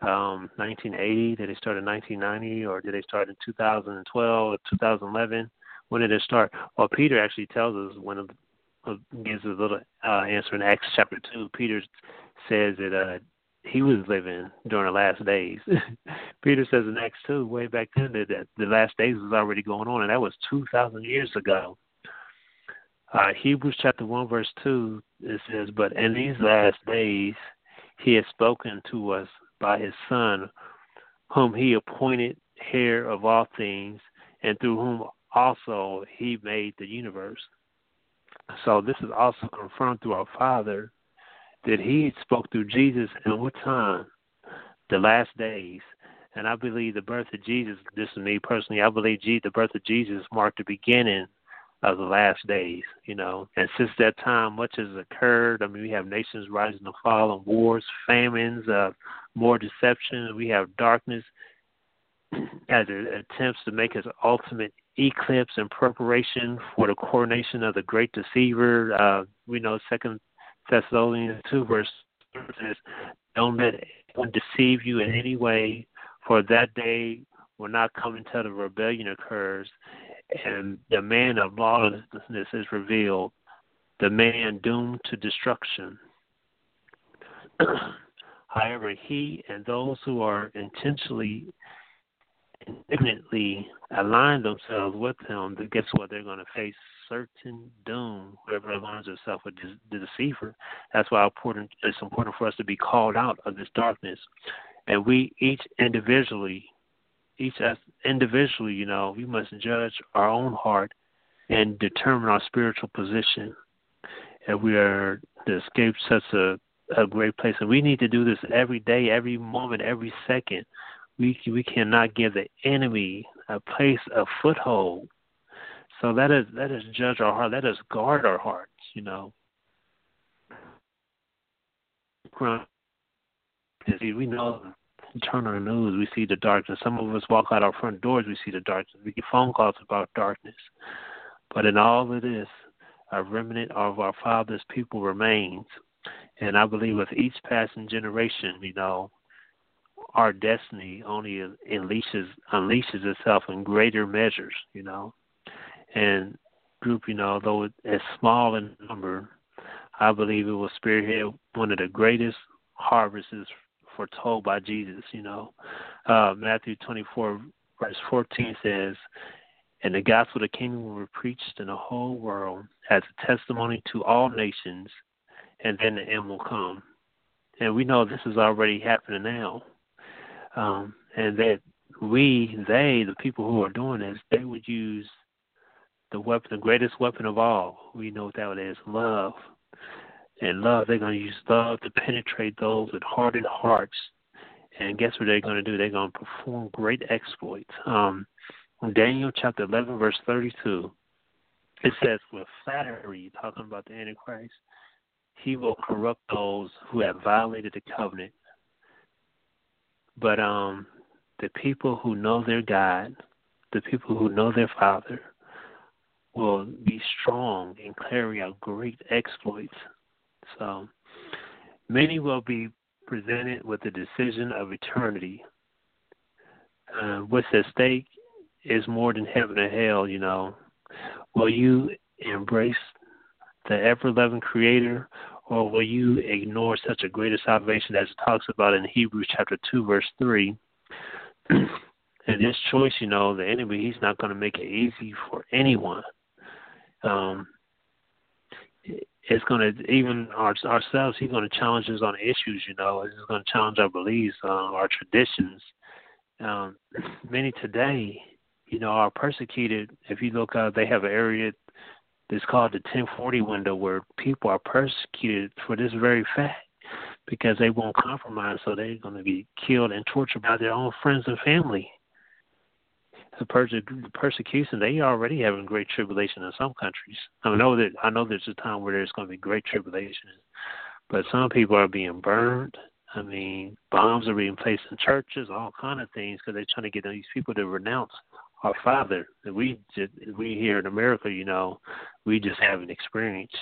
um 1980? Did they start in 1990, or did they start in 2012 or 2011? When did it start? Well, Peter actually tells us when of, gives us a little uh, answer in Acts chapter two. Peter says that uh he was living during the last days. (laughs) Peter says in Acts 2, way back then, that, the last days was already going on, and that was 2,000 years ago. Uh, Hebrews chapter 1, verse 2, it says, But in these last days he has spoken to us by his Son, whom he appointed heir of all things, and through whom also he made the universe. So this is also confirmed through our Father that he spoke through Jesus in what time? The last days. And I believe the birth of Jesus, this is me personally, I believe the birth of Jesus marked the beginning of the last days, you know. And since that time, much has occurred. I mean, we have nations rising and falling, wars, famines, uh, more deception. We have darkness (clears throat) as it attempts to make its ultimate eclipse in preparation for the coronation of the great deceiver. Uh, we know Second Thessalonians 2, verse says, Don't let anyone deceive you in any way, for that day will not come until the rebellion occurs and the man of lawlessness is revealed, the man doomed to destruction. (clears throat) However, he and those who are intentionally indignantly align themselves with him, guess what? They're going to face certain doom whoever aligns himself with the deceiver. That's why it's important for us to be called out of this darkness. And we each individually, each as individually, you know, we must judge our own heart and determine our spiritual position. And we are to escape such a, a great place. And we need to do this every day, every moment, every second. We we cannot give the enemy a place, a foothold so let us let us judge our heart. Let us guard our hearts. You know. We know turn the news, we see the darkness. Some of us walk out our front doors, we see the darkness. We get phone calls about darkness. But in all of this, a remnant of our father's people remains. And I believe with each passing generation, you know, our destiny only unleashes unleashes itself in greater measures, you know and group, you know, though it's small in number, I believe it will spearhead one of the greatest harvests foretold by Jesus. You know, uh, Matthew 24 verse 14 says, "And the gospel of the kingdom will be preached in the whole world as a testimony to all nations, and then the end will come." And we know this is already happening now. Um, and that we, they, the people who are doing this, they would use the weapon, the greatest weapon of all. We know what that is, love. And love, they're going to use love to penetrate those with hardened hearts. And guess what they're going to do? They're going to perform great exploits. Um, Daniel chapter 11, verse 32, it says, with flattery, talking about the Antichrist, he will corrupt those who have violated the covenant. But um, the people who know their God, the people who know their Father, will be strong and carry out great exploits. So many will be presented with the decision of eternity. Uh, what's at stake is more than heaven and hell, you know. Will you embrace the ever loving Creator, or will you ignore such a greater salvation as it talks about in Hebrews chapter 2, verse 3? (clears throat) and this choice, you know, the enemy, he's not going to make it easy for anyone. Um, it's going to even our, ourselves. He's going to challenge us on issues. You know, he's going to challenge our beliefs, uh, our traditions. Um, many today, you know, are persecuted. If you look, uh, they have an area that's called the 1040 window where people are persecuted for this very fact because they won't compromise, so they're going to be killed and tortured by their own friends and family. The, perse- the persecution they already having great tribulation in some countries. I know that I know there's a time where there's going to be great tribulation, but some people are being burned. I mean, bombs are being placed in churches, all kind of things, because they're trying to get these people to renounce our Father. And we just, we here in America, you know, we just haven't experienced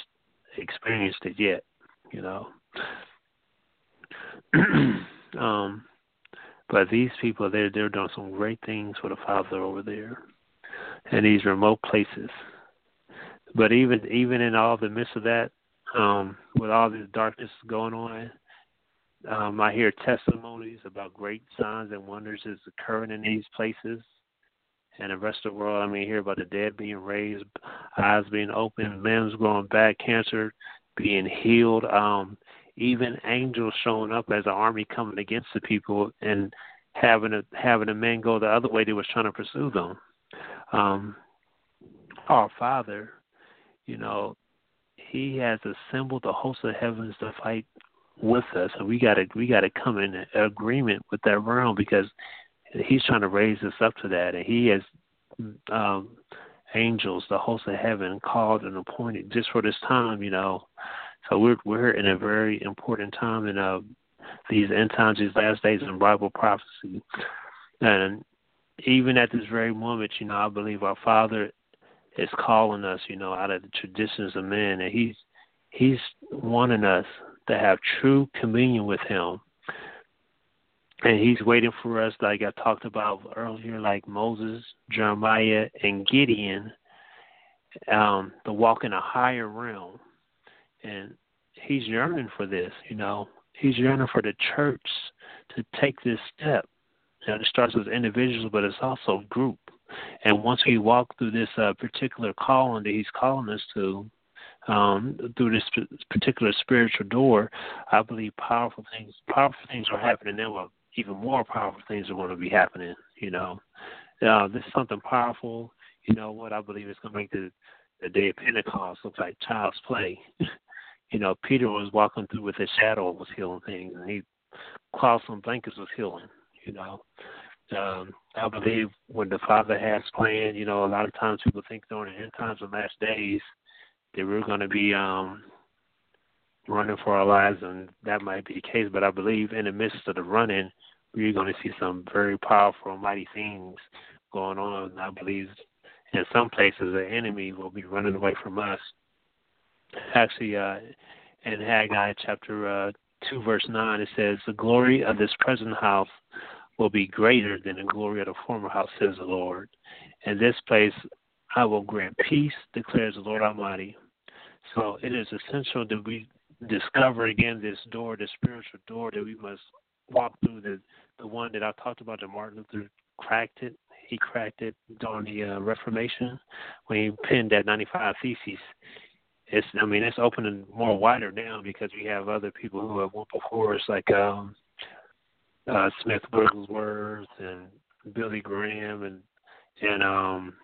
experienced it yet, you know. (clears throat) um, but these people, they're they're doing some great things for the Father over there, in these remote places. But even even in all the midst of that, um, with all this darkness going on, um, I hear testimonies about great signs and wonders is occurring in these places and the rest of the world. I mean, hear about the dead being raised, eyes being opened, limbs growing back, cancer being healed. Um, even angels showing up as an army coming against the people and having a having the men go the other way they was trying to pursue them. Um, our Father, you know, He has assembled the host of heavens to fight with us, and we gotta we gotta come in agreement with that realm because He's trying to raise us up to that, and He has um, angels, the host of heaven, called and appointed just for this time, you know, so we're we're in a very important time in uh, these end times, these last days in Bible prophecy, and even at this very moment, you know, I believe our Father is calling us, you know, out of the traditions of men, and He's He's wanting us to have true communion with Him. And he's waiting for us, like I talked about earlier, like Moses, Jeremiah, and Gideon, um, to walk in a higher realm and he's yearning for this. You know, he's yearning for the church to take this step. You know, it starts with individuals, but it's also a group. And once we walk through this uh, particular calling that he's calling us to, um, through this particular spiritual door, I believe powerful things, powerful things are happening. Then, well, even more powerful things are going to be happening. You know, uh, this is something powerful. You know what? I believe is going to make the the day of Pentecost look like child's play. (laughs) you know, Peter was walking through with his shadow was healing things, and he and blankets was healing. You know, um, I believe when the Father has planned, you know, a lot of times people think during the end times and last days that we're going to be um, running for our lives, and that might be the case. But I believe in the midst of the running, we're going to see some very powerful, mighty things going on. I believe in some places the enemy will be running away from us actually uh, in Haggai chapter uh, 2, verse 9, it says, The glory of this present house will be greater than the glory of the former house, says the Lord. In this place I will grant peace, declares the Lord Almighty. So it is essential that we discover again this door, this spiritual door that we must walk through, the, the one that I talked about that Martin Luther cracked it. He cracked it during the uh, Reformation when he penned that 95 Theses it's I mean it's opening more wider now because we have other people who have went before us like um uh, Smith Wigglesworth and Billy Graham and and um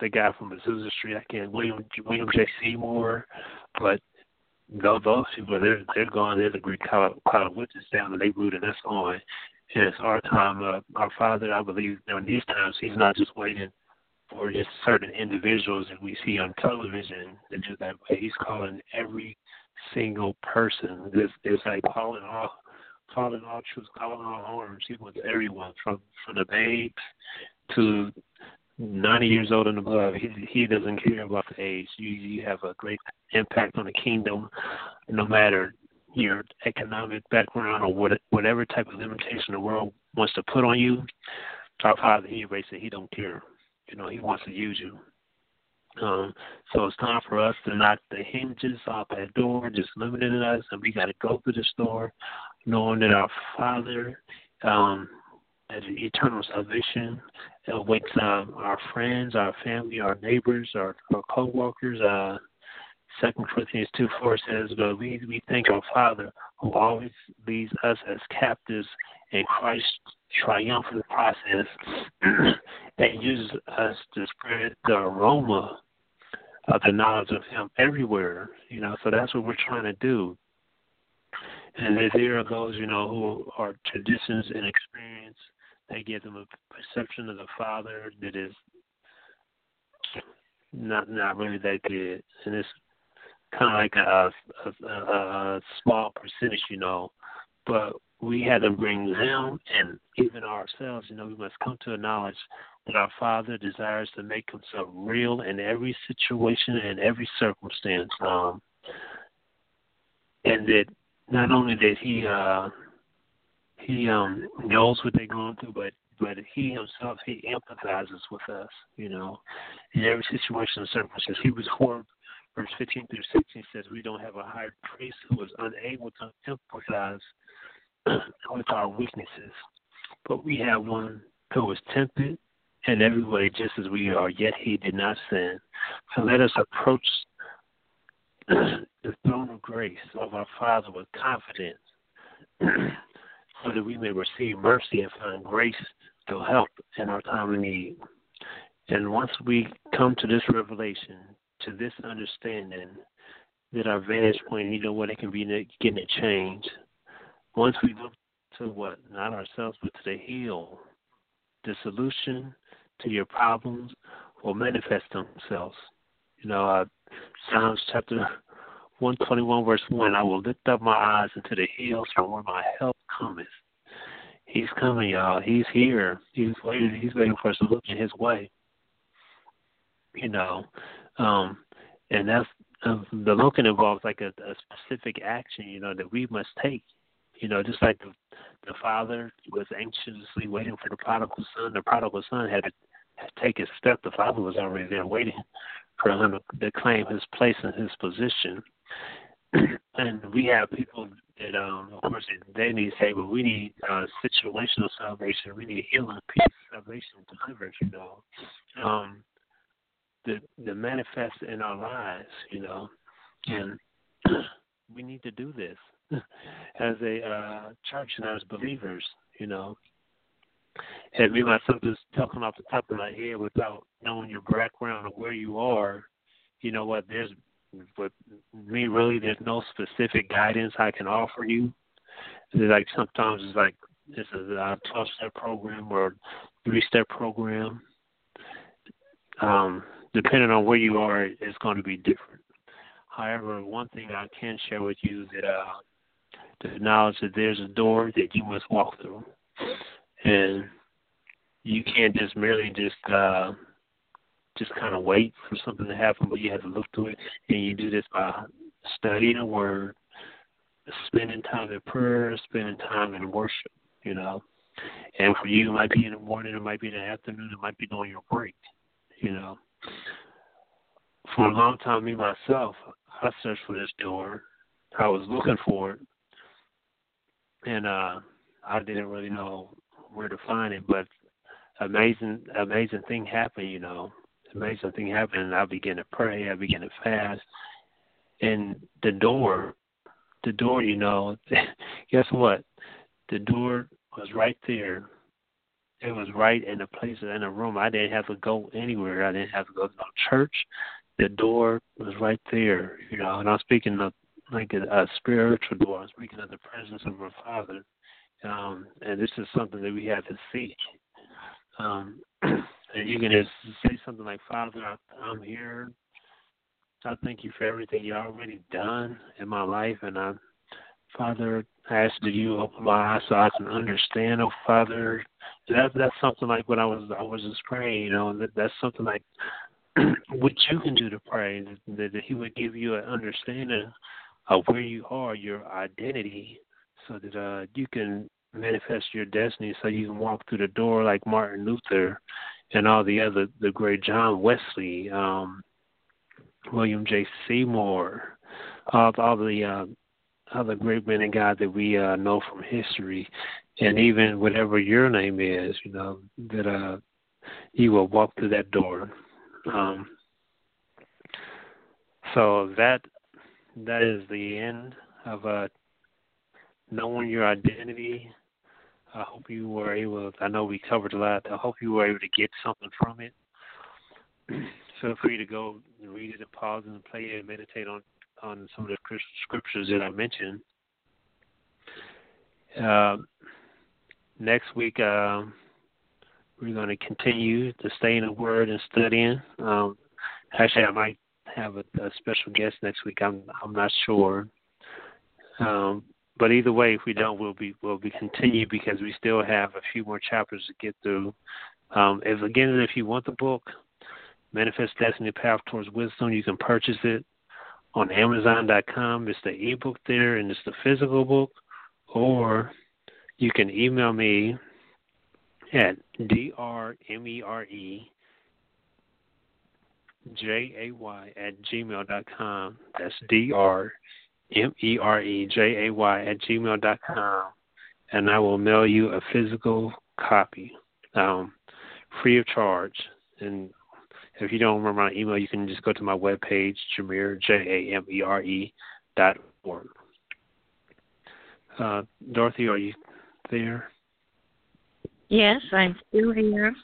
the guy from Azusa Street. I can't William William J. Seymour, but those those people they're they're gone. They're the great cloud, cloud of witness down, and they rooted us on. And it's our time. Uh, our Father, I believe, in these times, He's not just waiting for just certain individuals that we see on television that do that way. He's calling every single person. It's, it's like calling all calling all truths, calling all arms. He wants everyone from from the babes to 90 years old and above. He he doesn't care about the age. You you have a great impact on the kingdom, no matter your economic background or what, whatever type of limitation the world wants to put on you. Our Father, He erased it. He don't care. You know, He wants to use you. Um, so it's time for us to knock the hinges off that door, just limiting us, and we got to go through this door, knowing that our Father, um, that eternal salvation awaits um, our friends, our family, our neighbors, our, our co-workers. Uh, Second Corinthians two four says, "But we we thank our Father who always leads us as captives in Christ's triumphant process (clears throat) that uses us to spread the aroma of the knowledge of Him everywhere. You know, so that's what we're trying to do. And there are those, you know, who are traditions and experience. They give them a perception of the Father that is not not really that good, and it's kind of like a, a, a, a small percentage, you know. But we had to bring them and even ourselves, you know, we must come to a knowledge that our Father desires to make Himself real in every situation and every circumstance. Um, and that not only that He uh, He um, knows what they're going through, but but He Himself He empathizes with us. You know, in every situation and circumstance. He was horrible verse 15 through 16 says, We don't have a high priest who is unable to empathize (clears throat) with our weaknesses, but we have one who was tempted in every way just as we are, yet he did not sin. So let us approach (clears throat) the throne of grace of our Father with confidence (clears throat) so that we may receive mercy and find grace to help in our time of need. And once we come to this revelation, to this understanding that our vantage point, you know what, it can be getting a change. Once we look to what, not ourselves, but to the heal, the solution to your problems will manifest themselves. You know, uh, Psalms chapter 121, verse 1 I will lift up my eyes into the hills from where my help cometh. He's coming, y'all. He's here. He's waiting. He's waiting for us to look in His way. You know, um, and that's uh, the looking involves like a, a specific action, you know, that we must take. You know, just like the the father was anxiously waiting for the prodigal son. The prodigal son had to, take his step. The father was already there waiting for him to, claim his place in his position. (clears throat) and we have people that, um, of course, they need to say, well, we need uh, situational salvation. We need healing, peace, salvation, deliverance. You know, um, the that manifest in our lives, you know, and (clears throat) we need to do this (laughs) as a uh, church and as believers, you know. And me myself just talking off the top of my head without knowing your background or where you are, you know what? There's, with me really, there's no specific guidance I can offer you. It's like sometimes it's like this is a 12 step program or three step program. Um, depending on where you are, it's going to be different. However, one thing I can share with you that uh, the knowledge that there's a door that you must walk through, and you can't just merely just uh, just kind of wait for something to happen, but you have to look through it, and you do this by studying the Word, spending time in prayer, spending time in worship. You know, and for you, it might be in the morning, it might be in the afternoon, it might be during your break. You know, for a long time, me myself, I searched for this door. I was looking for it, and uh, I didn't really know where to find it. But amazing, amazing thing happened. You know, amazing thing happened. And I began to pray. I began to fast, and the door, the door. You know, (laughs) guess what? The door was right there. It was right in the place in the room. I didn't have to go anywhere. I didn't have to go to no church. The door was right there, you know. And I'm speaking of like a, spiritual door. I'm speaking of the presence of our Father. Um, and this is something that we have to seek. Um, (clears throat) and you can just say something like, Father, I'm here. I thank you for everything you already done in my life, and I, Father, I ask that you open my eyes so I can understand. Oh, Father, that that's something like what I was I was just praying. You know, that that's something like (clears throat) what you can do to pray. That, that He would give you an understanding of where you are, your identity, so that uh, you can manifest your destiny, so you can walk through the door like Martin Luther and all the other the great John Wesley. Um, William J. Seymour, all, all the uh, other great men and God that we uh, know from history, and even whatever your name is, you know that uh, you will walk through that door. Um, so that that is the end of uh, knowing your identity. I hope you were able. I know we covered a lot. I hope you were able to get something from it. (clears throat) feel free to go read it and pause and play it and meditate on on some of the scriptures that I mentioned. Uh, next week, uh, we're going to continue to stay in the Word and studying. Um, actually, I might have a, a, special guest next week. I'm I'm not sure. Um, but either way, if we don't, we'll be we'll be continue because we still have a few more chapters to get through. Um, if again, if you want the book, Manifest Destiny Path Towards Wisdom. You can purchase it on Amazon.com. It's the ebook there and it's the physical book. Or you can email me at drmere J A Y at gmail dot com. That's D R M E R E J A Y at gmail dot com. And I will mail you a physical copy, um, free of charge. And if you don't remember my email, you can just go to my webpage, Jamere, J A M E R E, dot org. Uh, Dorothy, are you there? Yes, I'm still here.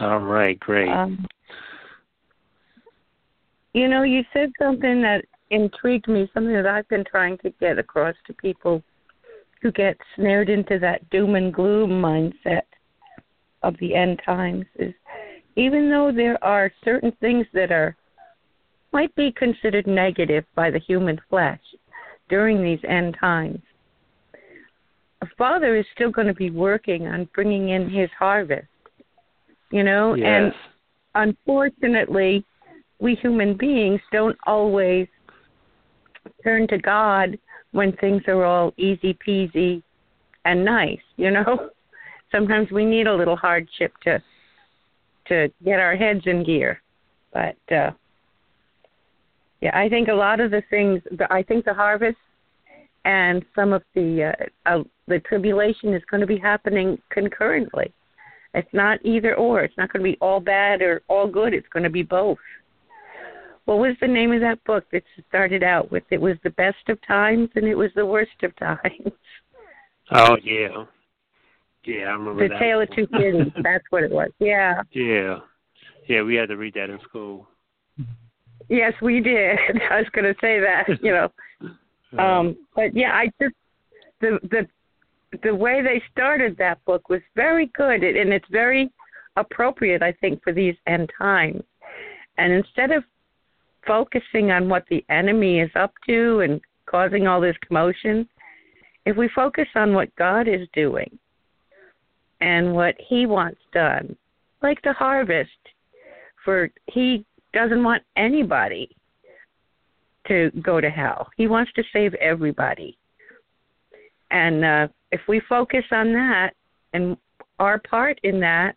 All right, great. Um, you know, you said something that intrigued me, something that I've been trying to get across to people who get snared into that doom and gloom mindset of the end times is even though there are certain things that are might be considered negative by the human flesh during these end times, a father is still going to be working on bringing in his harvest. You know, yes. and unfortunately, we human beings don't always turn to God when things are all easy peasy and nice, you know? (laughs) Sometimes we need a little hardship to to get our heads in gear. But uh yeah, I think a lot of the things I think the harvest and some of the uh, uh the tribulation is going to be happening concurrently. It's not either or. It's not going to be all bad or all good. It's going to be both. What was the name of that book that started out with? It was the best of times and it was the worst of times. Oh yeah, yeah, I remember the that. Tale of Two Cities. (laughs) That's what it was. Yeah. Yeah, yeah, we had to read that in school. Yes, we did. (laughs) I was going to say that, you know. (laughs) um, but yeah, I just the the the way they started that book was very good, and it's very appropriate, I think, for these end times. And instead of focusing on what the enemy is up to and causing all this commotion, if we focus on what God is doing and what he wants done, like the harvest. For he doesn't want anybody to go to hell. He wants to save everybody. And uh, if we focus on that and our part in that,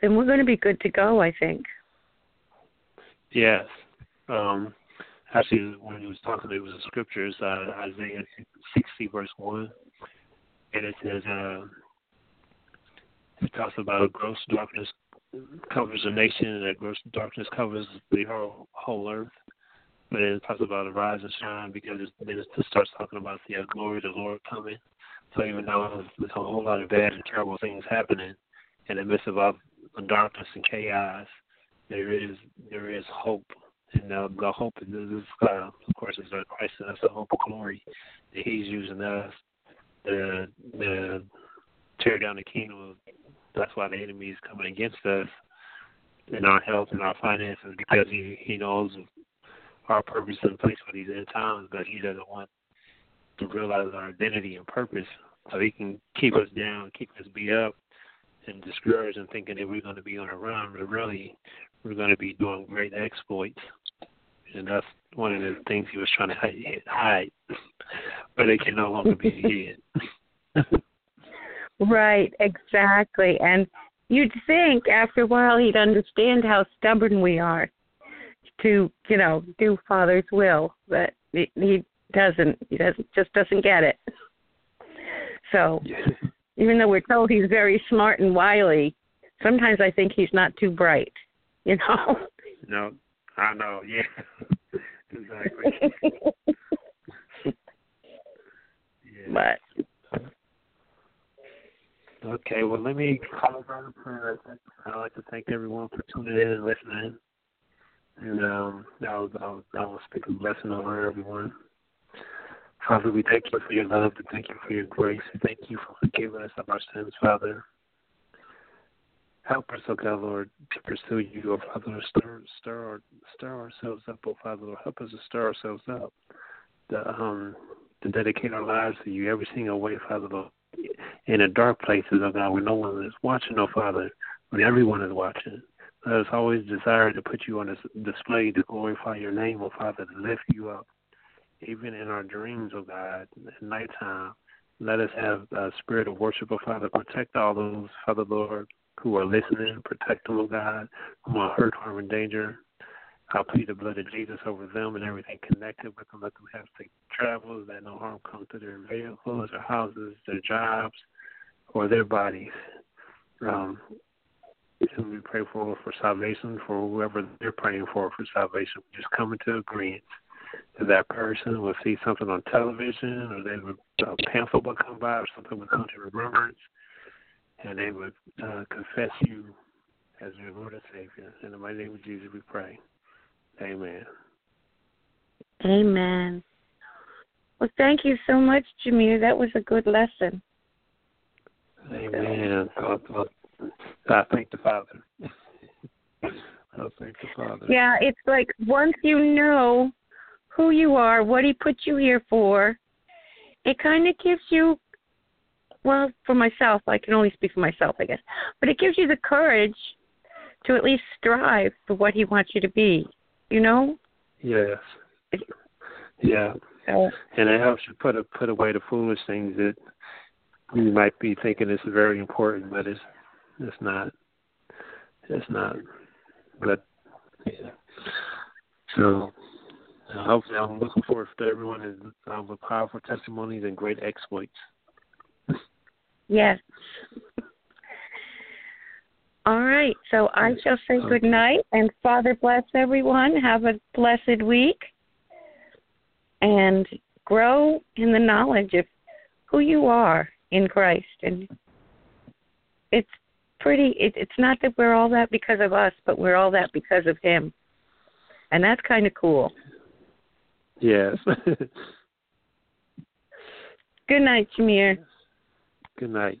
then we're going to be good to go, I think. Yes. Um, actually, when he was talking, it was the scriptures, uh, Isaiah 60, verse 1. And it says, uh, it talks about a gross darkness covers a nation, and a gross darkness covers the whole, whole earth. But it talks about a rise and shine because then it starts talking about the uh, glory of the Lord coming. So even though there's a whole lot of bad and terrible things happening in the midst of all the darkness and chaos, there is there is hope. And the, the hope is, is uh, of course, is Christ and that's the hope of glory that He's using us to, to tear down the kingdom. That's why the enemy is coming against us in our health and our finances because He He knows our purpose and place for these end times, but He doesn't want to realize our identity and purpose so He can keep us down, keep us beat up, and discouraged and thinking that we're going to be on a run, but really we're going to be doing great exploits. And that's one of the things he was trying to hide, but it can no longer be hid. (laughs) right, exactly. And you'd think after a while he'd understand how stubborn we are to, you know, do Father's will, but he, he doesn't. He doesn't just doesn't get it. So, even though we're told he's very smart and wily, sometimes I think he's not too bright. You know. No, I know. Yeah, (laughs) exactly. (laughs) yeah. But. Okay, well, let me call out a prayer. I'd like to thank everyone for tuning in and listening. And um, I'll, I'll, I'll speak a blessing over everyone. Father, we thank you for your love. We thank you for your grace. We thank you for forgiving us of our sins, Father. Help us, oh God, Lord, to pursue you, oh Father, stir, stir, our, stir ourselves up, oh Father, Lord. Help us to stir ourselves up, to, um, to dedicate our lives to you every single way, Father, Lord. In the dark places, oh God, where no one is watching, oh Father, when everyone is watching. Let us always desire to put you on display to glorify your name, oh Father, to lift you up even in our dreams, oh God, at nighttime. Let us have a spirit of worship, oh Father. Protect all those, Father Lord, who are listening. Protect them, oh God, who are hurt, harm, and danger. I plead the blood of Jesus over them and everything connected with them. Let them have safe travels, that no harm come to their vehicles, their houses, their jobs, or their bodies. Um, and we pray for for salvation for whoever they're praying for for salvation. We Just come into agreement that that person will see something on television or they would a pamphlet would come by or something will come to remembrance and they would uh, confess you as their Lord and Savior. In the mighty name of Jesus we pray. Amen. Amen. Well, thank you so much, Jamere. That was a good lesson. Amen. God, I thank the Father. (laughs) I thank the Father. Yeah, it's like once you know who you are, what He put you here for, it kind of gives you, well, for myself, I can only speak for myself, I guess, but it gives you the courage to at least strive for what He wants you to be, you know? Yes. Yeah. So, and it helps you put a, put away the foolish things that you might be thinking is very important, but it's it's not. It's not. But yeah. So uh, hopefully, I'm looking forward to everyone um, with powerful testimonies and great exploits. Yes. All right. So I shall say good night and Father bless everyone. Have a blessed week and grow in the knowledge of who you are in Christ. And it's pretty, it, it's not that we're all that because of us, but we're all that because of Him. And that's kind of cool. Yes. (laughs) Good night, Jamere. Good night.